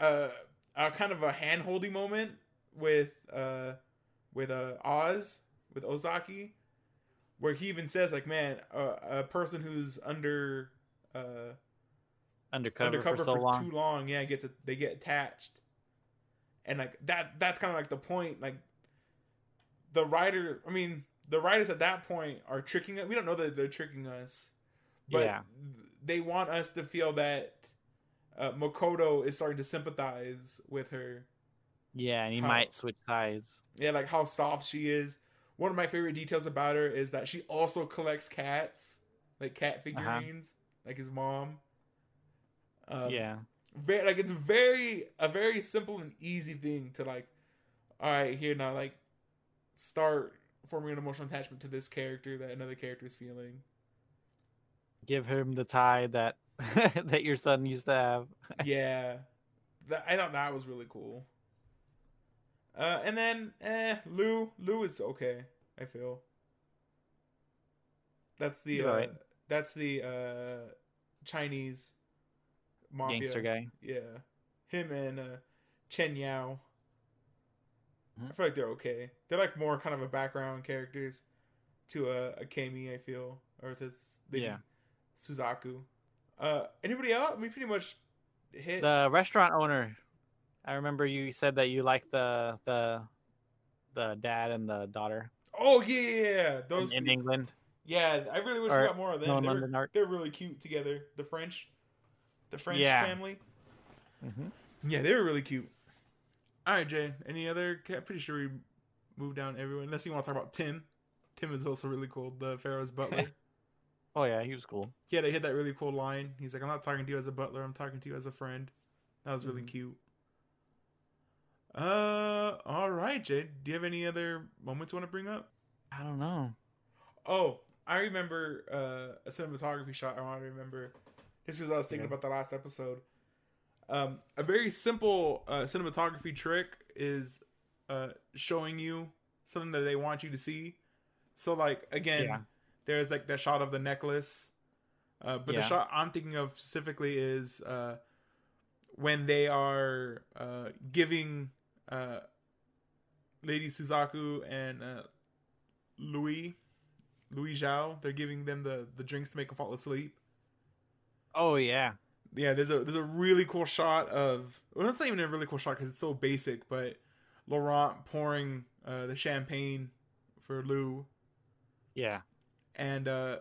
[SPEAKER 1] a a kind of a hand holding moment with uh with uh Oz with Ozaki, where he even says like, man, a, a person who's under uh
[SPEAKER 2] undercover,
[SPEAKER 1] undercover
[SPEAKER 2] for so
[SPEAKER 1] for,
[SPEAKER 2] long.
[SPEAKER 1] too long, yeah, gets they get attached, and like that that's kind of like the point. Like the writer, I mean, the writers at that point are tricking us. We don't know that they're tricking us, but
[SPEAKER 2] Yeah.
[SPEAKER 1] They want us to feel that uh, Makoto is starting to sympathize with her.
[SPEAKER 2] Yeah, and he
[SPEAKER 1] How-
[SPEAKER 2] might switch sides.
[SPEAKER 1] Yeah, like how soft she is. One of my favorite details about her is that she also collects cats, like cat figurines, like his mom. Um,
[SPEAKER 2] yeah,
[SPEAKER 1] very like it's very a very simple and easy thing to like all right here now like start forming an emotional attachment to this character that another character is feeling
[SPEAKER 2] give him the tie that that your son used to have.
[SPEAKER 1] yeah that, i thought that was really cool uh and then eh lou lou is okay i feel that's the uh
[SPEAKER 2] alright.
[SPEAKER 1] that's the uh chinese mafia
[SPEAKER 2] Gangster guy.
[SPEAKER 1] Yeah, him and uh, Chen Yao.
[SPEAKER 2] Mhm.
[SPEAKER 1] I feel like they're okay. They're like more kind of a background characters to a, a Kami. I feel or to maybe
[SPEAKER 2] Yeah.
[SPEAKER 1] Suzaku. Uh, anybody else? We pretty much hit.
[SPEAKER 2] The restaurant owner. I remember you said that you like the the the dad and the daughter
[SPEAKER 1] oh yeah, yeah, yeah. those.
[SPEAKER 2] in, in England.
[SPEAKER 1] yeah, I really wish we
[SPEAKER 2] Or
[SPEAKER 1] got more of them.
[SPEAKER 2] no, in
[SPEAKER 1] They're, they're really cute together. The French, the French
[SPEAKER 2] Yeah.
[SPEAKER 1] family.
[SPEAKER 2] hmm
[SPEAKER 1] Yeah, they were really cute. All right, Jay. Any other? I'm pretty sure we moved down everyone. Unless you want to talk about Tim. Tim is also really cool. The Farah's butler.
[SPEAKER 2] Oh yeah, he was cool.
[SPEAKER 1] he had to hit that really cool line. He's like, "I'm not talking to you as a butler. I'm talking to you as a friend." That was really
[SPEAKER 2] Mhm.
[SPEAKER 1] cute. Uh, all right, Jade. Do you have any other moments you want to bring up?
[SPEAKER 2] I don't know.
[SPEAKER 1] Oh, I remember uh, a cinematography shot. I want to remember. This is I was thinking
[SPEAKER 2] Yeah.
[SPEAKER 1] about the last episode. Um, a very simple uh, cinematography trick is uh, showing you something that they want you to see. So, like again,
[SPEAKER 2] Yeah.
[SPEAKER 1] There's like the shot of the necklace, uh, but the shot I'm thinking of specifically is uh, when they are uh, giving uh, Lady Suzaku and uh, Louis Louis Zhao. They're giving them the the drinks to make them fall asleep.
[SPEAKER 2] Oh yeah.
[SPEAKER 1] Yeah, there's a there's a really cool shot of well, it's not even a really cool shot because it's so basic, but Laurent pouring uh, the champagne for Lou,
[SPEAKER 2] Yeah.
[SPEAKER 1] And uh,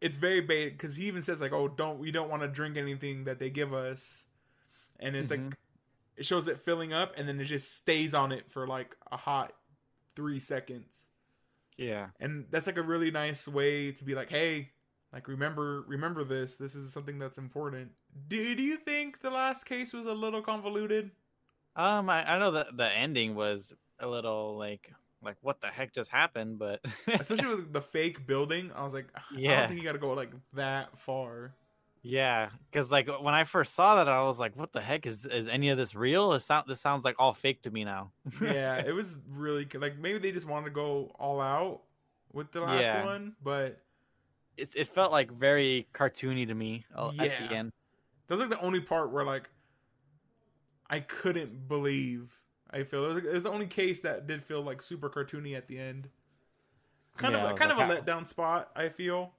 [SPEAKER 1] it's very basic because he even says like, "Oh, don't we don't want to drink anything that they give us," and it's like
[SPEAKER 2] Mhm.
[SPEAKER 1] it shows it filling up, and then it just stays on it for like a hot three seconds.
[SPEAKER 2] Yeah.
[SPEAKER 1] and that's like a really nice way to be like hey like remember remember this this is something that's important do, do you think the last case was a little convoluted
[SPEAKER 2] Um, I, I know that the ending was a little like like what the heck just happened, but
[SPEAKER 1] especially with the fake building i was like i
[SPEAKER 2] Yeah.
[SPEAKER 1] don't think you gotta go like that far
[SPEAKER 2] yeah, because like when I first saw that, I was like, "What the heck is is any of this real?" It sound this sounds like all fake to me now.
[SPEAKER 1] yeah it was really like maybe they just wanted to go all out with the last
[SPEAKER 2] Yeah.
[SPEAKER 1] one but
[SPEAKER 2] it it felt like very cartoony to me uh, at
[SPEAKER 1] Yeah.
[SPEAKER 2] the end.
[SPEAKER 1] that was like the only part where like i couldn't believe i feel it was, it was the only case that did feel like super cartoony at the end kind
[SPEAKER 2] Yeah,
[SPEAKER 1] of kind
[SPEAKER 2] like
[SPEAKER 1] of a letdown spot i feel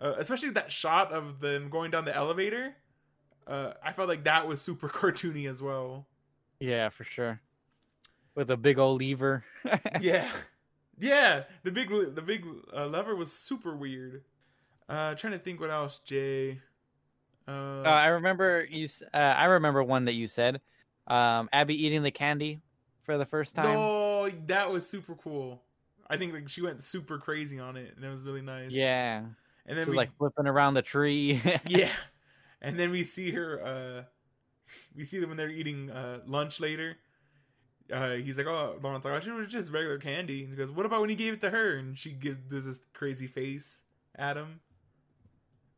[SPEAKER 1] uh, especially that shot of them going down the elevator uh, i felt like that was super cartoony as well
[SPEAKER 2] Yeah, for sure. with a big old lever.
[SPEAKER 1] yeah, yeah. The big the big uh, lever was super weird. Uh, trying to think what else, Jay. Uh,
[SPEAKER 2] Uh, I remember you. Uh, I remember one that you said. Um, Abby eating the candy for the first time.
[SPEAKER 1] no, that was super cool. I think like she went super crazy on it, and it was really nice.
[SPEAKER 2] Yeah,
[SPEAKER 1] and
[SPEAKER 2] she
[SPEAKER 1] then
[SPEAKER 2] was
[SPEAKER 1] we,
[SPEAKER 2] like flipping around the tree.
[SPEAKER 1] yeah, and then we see her. uh We see them when they're eating uh lunch later. Uh, he's like, "Oh, Laurent's like, oh, she was just regular candy." And he goes, "What about when he gave it to her?" And she gives does this crazy face at him.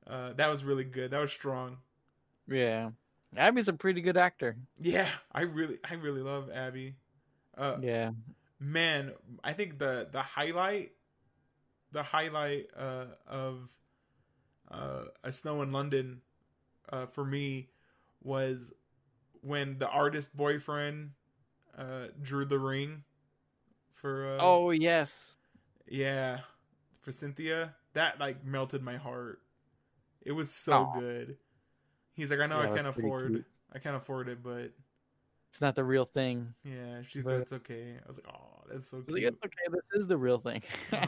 [SPEAKER 1] Uh, that was really good. That was strong.
[SPEAKER 2] yeah, Abby's a pretty good actor.
[SPEAKER 1] Yeah, I really, I really love Abby. Uh,
[SPEAKER 2] Yeah,
[SPEAKER 1] man, I think the the highlight, the highlight uh, of uh, a snow in London, uh, for me, was when the artist boyfriend uh, drew the ring for. Uh,
[SPEAKER 2] oh yes,
[SPEAKER 1] yeah, for Cynthia. That like melted my heart. It was so
[SPEAKER 2] Aw.
[SPEAKER 1] good. He's like, I know
[SPEAKER 2] Yeah,
[SPEAKER 1] I can't afford,
[SPEAKER 2] cute.
[SPEAKER 1] I can't afford it, but
[SPEAKER 2] it's not the real thing.
[SPEAKER 1] yeah, she's
[SPEAKER 2] But-
[SPEAKER 1] that's okay. I was like, oh, that's so
[SPEAKER 2] was like,
[SPEAKER 1] cute.
[SPEAKER 2] it's okay. This is the real thing.
[SPEAKER 1] Aw,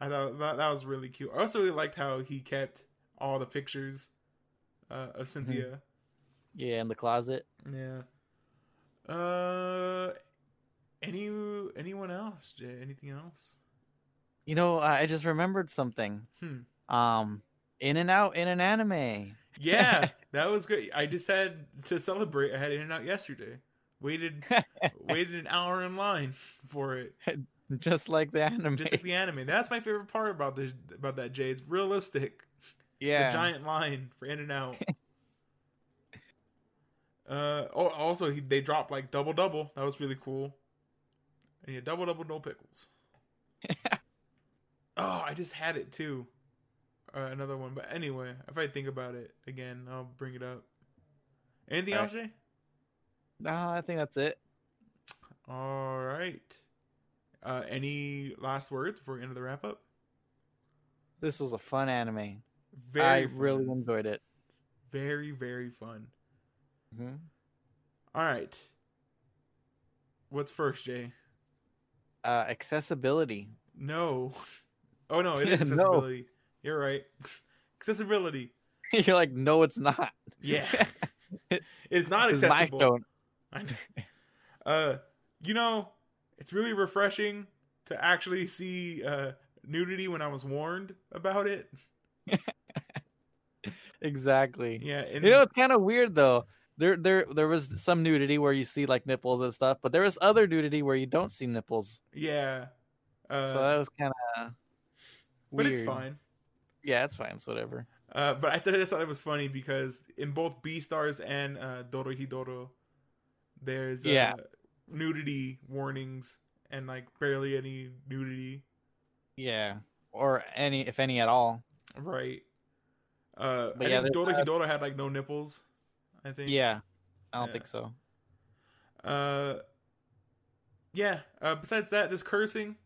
[SPEAKER 1] I thought that, that was really cute. I also really liked how he kept all the pictures uh,
[SPEAKER 2] Mm-hmm.
[SPEAKER 1] of Cynthia.
[SPEAKER 2] yeah, in the closet.
[SPEAKER 1] Yeah. Uh, any anyone else? Jay? Anything else?
[SPEAKER 2] You know, I I just remembered something.
[SPEAKER 1] Hmm.
[SPEAKER 2] Um, In-N-Out in an anime.
[SPEAKER 1] Yeah, that was good. I just had to celebrate. I had In-N-Out yesterday. Waited waited an hour in line for it.
[SPEAKER 2] just like the anime.
[SPEAKER 1] Just like the anime. That's my favorite part about this about that Jay. It's realistic.
[SPEAKER 2] yeah.
[SPEAKER 1] the giant line for In-N-Out. uh oh, also he, they dropped like double double. That was really cool. And yeah, double double no pickles. oh, I just had it too. Uh, another one, but anyway, if I think about it again, I'll bring it up. Anything
[SPEAKER 2] All
[SPEAKER 1] else, Jay?
[SPEAKER 2] no, I think that's it.
[SPEAKER 1] All right. Uh, any last words before we end the wrap up?
[SPEAKER 2] This was a fun anime.
[SPEAKER 1] Very
[SPEAKER 2] I
[SPEAKER 1] fun.
[SPEAKER 2] really enjoyed it.
[SPEAKER 1] very very fun.
[SPEAKER 2] Mhm.
[SPEAKER 1] All right. What's first, Jay?
[SPEAKER 2] Uh, accessibility.
[SPEAKER 1] No. Oh no, it is
[SPEAKER 2] No.
[SPEAKER 1] accessibility. You're right. Accessibility.
[SPEAKER 2] You're like, no, it's not.
[SPEAKER 1] Yeah. it's not accessible. I know. Uh, you know, it's really refreshing to actually see uh nudity when I was warned about it.
[SPEAKER 2] Exactly.
[SPEAKER 1] Yeah, and
[SPEAKER 2] You know, it's kind of weird though. There, there, there was some nudity where you see like nipples and stuff, but there was other nudity where you don't see nipples.
[SPEAKER 1] yeah. Uh,
[SPEAKER 2] so that was kind of.
[SPEAKER 1] but it's fine.
[SPEAKER 2] Yeah, it's fine. It's whatever.
[SPEAKER 1] Uh, but I just thought it was funny because in both Beastars and uh, Dorohedoro, there's uh,
[SPEAKER 2] Yeah.
[SPEAKER 1] nudity warnings and like barely any nudity.
[SPEAKER 2] Yeah, or any, if any at all.
[SPEAKER 1] Right. Uh,
[SPEAKER 2] But
[SPEAKER 1] I
[SPEAKER 2] yeah,
[SPEAKER 1] think Hidoro had like no nipples. I think.
[SPEAKER 2] Yeah, I don't
[SPEAKER 1] Yeah.
[SPEAKER 2] think so.
[SPEAKER 1] Uh. Yeah. Uh. Besides that, there's cursing.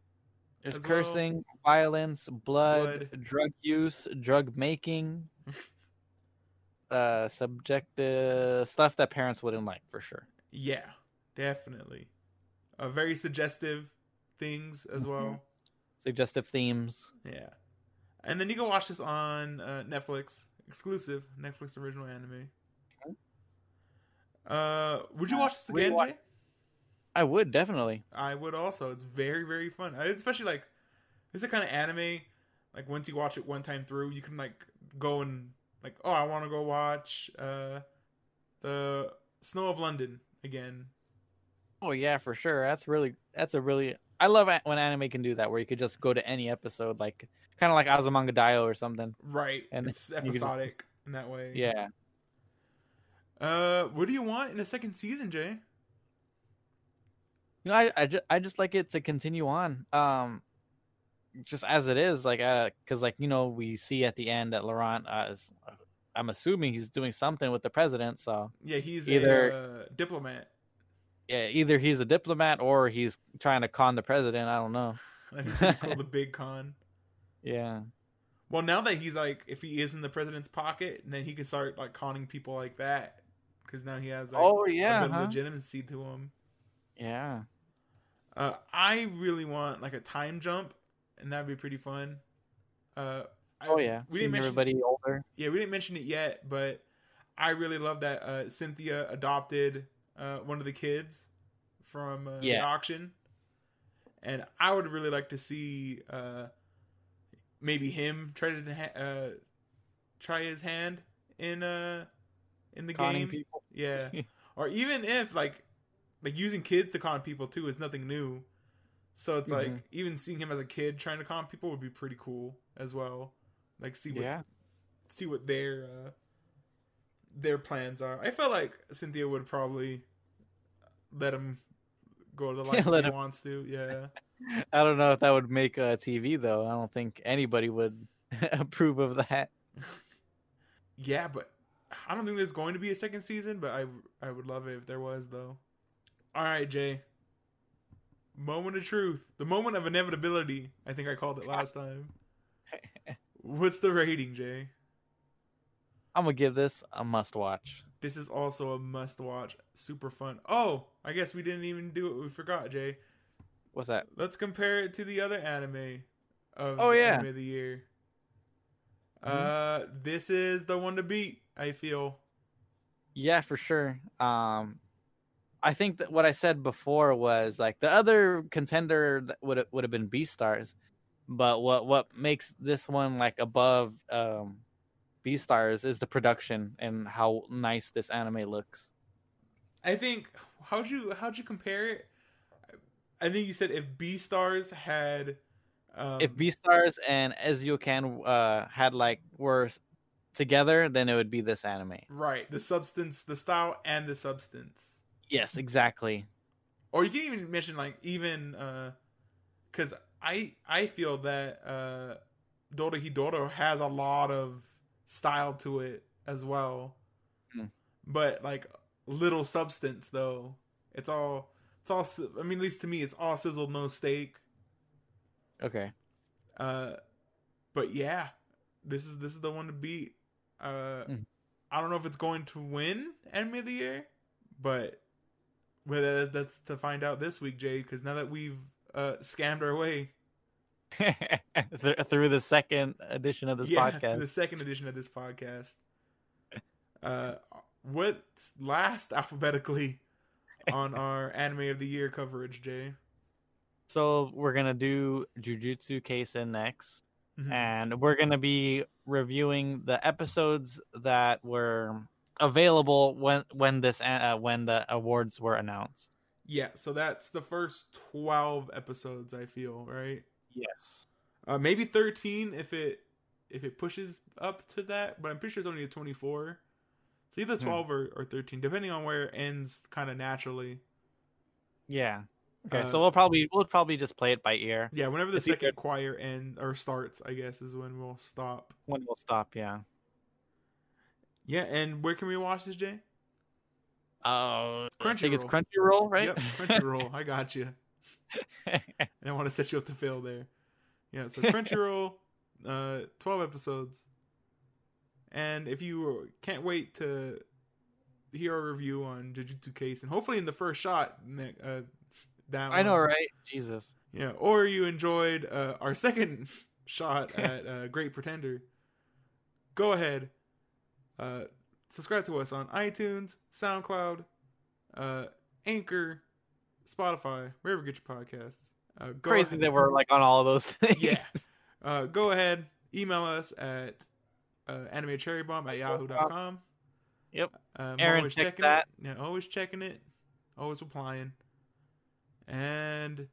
[SPEAKER 2] There's
[SPEAKER 1] well.
[SPEAKER 2] cursing, violence, blood,
[SPEAKER 1] Blood.
[SPEAKER 2] drug use, drug making, uh, subjective stuff that parents wouldn't like for sure.
[SPEAKER 1] Yeah. Definitely. Uh. Very suggestive things as
[SPEAKER 2] Mhm.
[SPEAKER 1] well.
[SPEAKER 2] Suggestive themes.
[SPEAKER 1] Yeah. And then you can watch this on uh, Netflix, exclusive Netflix original anime. Uh, would you
[SPEAKER 2] Uh,
[SPEAKER 1] watch this again,
[SPEAKER 2] wa-
[SPEAKER 1] Jay?
[SPEAKER 2] I would definitely.
[SPEAKER 1] I would also. It's very very fun. I- Especially like this is kind of anime like once you watch it one time through, you can like go and like oh I want to go watch uh the Snow of London again.
[SPEAKER 2] Oh yeah, for sure. That's really that's a really I love when anime can do that where you could just go to any episode like kind of like Azumanga Daioh or something.
[SPEAKER 1] Right.
[SPEAKER 2] And
[SPEAKER 1] it's
[SPEAKER 2] could just-
[SPEAKER 1] episodic in that way.
[SPEAKER 2] Yeah.
[SPEAKER 1] Uh, what do you want in a second season, Jay?
[SPEAKER 2] You know, I I just, I just like it to continue on. Um just as it is like uh cuz like you know we see at the end that Laurent uh, is I'm assuming he's doing something with the president, so
[SPEAKER 1] Yeah, he's
[SPEAKER 2] Either-
[SPEAKER 1] a uh, diplomat.
[SPEAKER 2] yeah, either he's a diplomat or he's trying to con the president, I don't know.
[SPEAKER 1] Think call the big con.
[SPEAKER 2] Yeah.
[SPEAKER 1] Well, now that he's like, if he is in the president's pocket, then he can start like conning people like that, because now he has like
[SPEAKER 2] Oh
[SPEAKER 1] a
[SPEAKER 2] yeah. huh?
[SPEAKER 1] legitimacy to him.
[SPEAKER 2] Yeah.
[SPEAKER 1] Uh, I really want like a time jump, and that'd be pretty fun. Uh,
[SPEAKER 2] Oh yeah,
[SPEAKER 1] we
[SPEAKER 2] seeing
[SPEAKER 1] didn't mention
[SPEAKER 2] everybody older.
[SPEAKER 1] yeah, we didn't mention it yet, but I really love that uh, Cynthia adopted uh, one of the kids from uh, the auction, and I would really like to see uh, maybe him try to ha- uh, try his hand in uh in the
[SPEAKER 2] Conning
[SPEAKER 1] game.
[SPEAKER 2] people.
[SPEAKER 1] Yeah, or even if like like using kids to con people too is nothing new. So it's like
[SPEAKER 2] Mhm.
[SPEAKER 1] even seeing him as a kid trying to con people would be pretty cool as well. Like see what
[SPEAKER 2] Yeah,
[SPEAKER 1] see what their uh, their plans are. I felt like Cynthia would probably let him go to the life he
[SPEAKER 2] him-
[SPEAKER 1] wants to. Yeah,
[SPEAKER 2] I don't know if that would make a TV though. I don't think anybody would approve of that.
[SPEAKER 1] yeah, but I don't think there's going to be a second season. But I I would love it if there was though. All right, Jay. Moment of truth, the moment of inevitability. I think I called it last time. What's the rating, Jay?
[SPEAKER 2] I'm gonna give this a must watch.
[SPEAKER 1] This is also a must watch. Super fun. Oh, I guess we didn't even do it. We forgot, Jay.
[SPEAKER 2] What's that?
[SPEAKER 1] Let's compare it to the other anime of
[SPEAKER 2] Oh,
[SPEAKER 1] the
[SPEAKER 2] yeah.
[SPEAKER 1] anime of the year.
[SPEAKER 2] Mhm.
[SPEAKER 1] Uh, this is the one to beat. I feel.
[SPEAKER 2] Yeah, for sure. Um, I think that what I said before was like the other contender that would would have been Beastars, but what what makes this one like above um, Beastars is the production and how nice this anime looks.
[SPEAKER 1] I think. How'd you how'd you compare it? I think you said if Beastars had. Um,
[SPEAKER 2] if Beastars and Eizouken uh had like were together, then it would be this anime.
[SPEAKER 1] right the substance, the style, and the substance.
[SPEAKER 2] Yes, exactly.
[SPEAKER 1] or you can even mention like even uh because i i feel that uh Dorohedoro has a lot of style to it as well
[SPEAKER 2] Hmm.
[SPEAKER 1] but like little substance though it's all it's all i mean at least to me it's all sizzled no steak
[SPEAKER 2] Okay.
[SPEAKER 1] uh but yeah this is this is the one to beat uh
[SPEAKER 2] Mhm.
[SPEAKER 1] i don't know if it's going to win enemy of the year but but uh, that's to find out this week jay because now that we've uh scammed our way
[SPEAKER 2] Th- Through the second edition of this
[SPEAKER 1] yeah,
[SPEAKER 2] podcast.
[SPEAKER 1] to the second edition of this podcast uh what's last alphabetically on our anime of the year coverage jay
[SPEAKER 2] So we're gonna do Jujutsu Kaisen next,
[SPEAKER 1] Mhm.
[SPEAKER 2] and we're gonna be reviewing the episodes that were available when when this a- uh, when the awards were announced.
[SPEAKER 1] yeah so that's the first 12 episodes i feel right
[SPEAKER 2] Yes.
[SPEAKER 1] Uh, maybe 13 if it if it pushes up to that, but I'm pretty sure it's only a 24. So either
[SPEAKER 2] Hmm.
[SPEAKER 1] 12 or, or 13, depending on where it ends kind of naturally.
[SPEAKER 2] Yeah. Okay.
[SPEAKER 1] Uh,
[SPEAKER 2] so we'll probably we'll probably just play it by ear
[SPEAKER 1] Yeah, whenever the
[SPEAKER 2] It's either-
[SPEAKER 1] second cour end or starts, I guess is when we'll stop.
[SPEAKER 2] when we'll stop. Yeah.
[SPEAKER 1] Yeah, and where can we watch this, Jay?
[SPEAKER 2] Oh, I think it's
[SPEAKER 1] Crunchyroll.
[SPEAKER 2] Right?
[SPEAKER 1] Yep, Crunchyroll. I got you. I don't want to set you up to fail there. Yeah, so Crunchyroll, uh, 12 episodes. And if you can't wait to hear our review on Jujutsu Kaisen, and hopefully in the first shot, uh, that
[SPEAKER 2] I know, right? Jesus.
[SPEAKER 1] Yeah, or you enjoyed uh, our second shot at uh, Great Pretender, go ahead, uh, subscribe to us on iTunes, SoundCloud, uh, Anchor, Spotify, wherever you get your podcasts. Uh, go
[SPEAKER 2] Crazy
[SPEAKER 1] ahead-
[SPEAKER 2] that we're like on all of those things.
[SPEAKER 1] Yeah. Uh, go ahead, email us at uh, animecherrybomb at yahoo.com.
[SPEAKER 2] Yep.
[SPEAKER 1] Um,
[SPEAKER 2] Aaron
[SPEAKER 1] always checking
[SPEAKER 2] that.
[SPEAKER 1] it. Yeah, always checking it. Always replying. And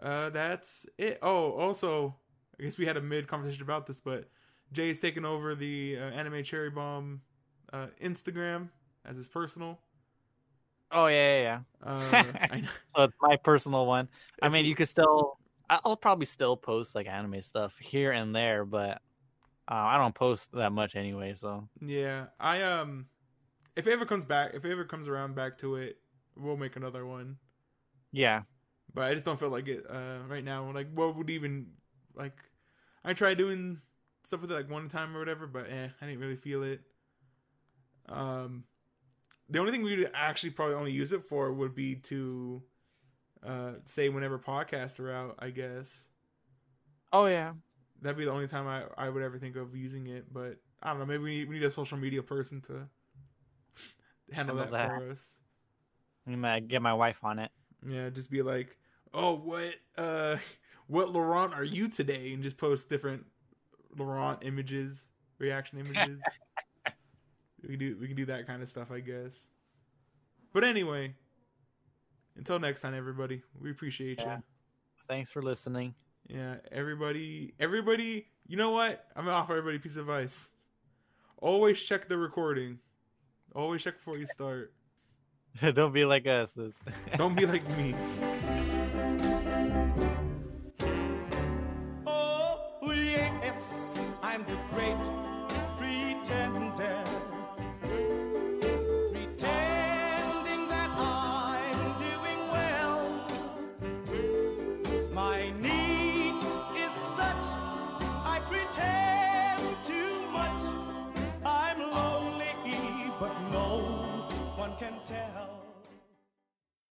[SPEAKER 1] uh, that's it. Oh, also, I guess we had a mid conversation about this, but Jay's taking over the uh, Anime Cherry Bomb uh, Instagram as his personal.
[SPEAKER 2] Oh yeah, yeah,
[SPEAKER 1] Uh,
[SPEAKER 2] yeah.
[SPEAKER 1] I know.
[SPEAKER 2] so it's my personal one. I
[SPEAKER 1] If
[SPEAKER 2] mean,
[SPEAKER 1] you-
[SPEAKER 2] could still. I'll probably still post like anime stuff here and there, but uh, I don't post that much anyway. So
[SPEAKER 1] Yeah, I um, if it ever comes back, if it ever comes around back to it, we'll make another one.
[SPEAKER 2] yeah,
[SPEAKER 1] But I just don't feel like it uh right now. Like, what would even like? I tried doing stuff with it like one time or whatever, but eh, I didn't really feel it. Um, the only thing we would actually probably only use it for would be to uh, say whenever podcasts are out. I guess
[SPEAKER 2] Oh yeah.
[SPEAKER 1] that'd be the only time I, I would ever think of using it. But I don't know. Maybe we need, we need a social media person to handle,
[SPEAKER 2] Handle
[SPEAKER 1] that,
[SPEAKER 2] that.
[SPEAKER 1] for us.
[SPEAKER 2] I'm gonna get my wife on it.
[SPEAKER 1] Yeah, just be like, oh, what, uh, what Laurent are you today? And just post different Laurent images, reaction images. we can do we can do that kind of stuff, I guess. But anyway, until next time, everybody, we appreciate
[SPEAKER 2] Yeah.
[SPEAKER 1] you.
[SPEAKER 2] Thanks for listening.
[SPEAKER 1] Yeah, everybody, everybody. You know what? I'm gonna offer everybody a piece of advice. Always check the recording. Always check before you start.
[SPEAKER 2] Don't be like us. This.
[SPEAKER 1] Don't be like me.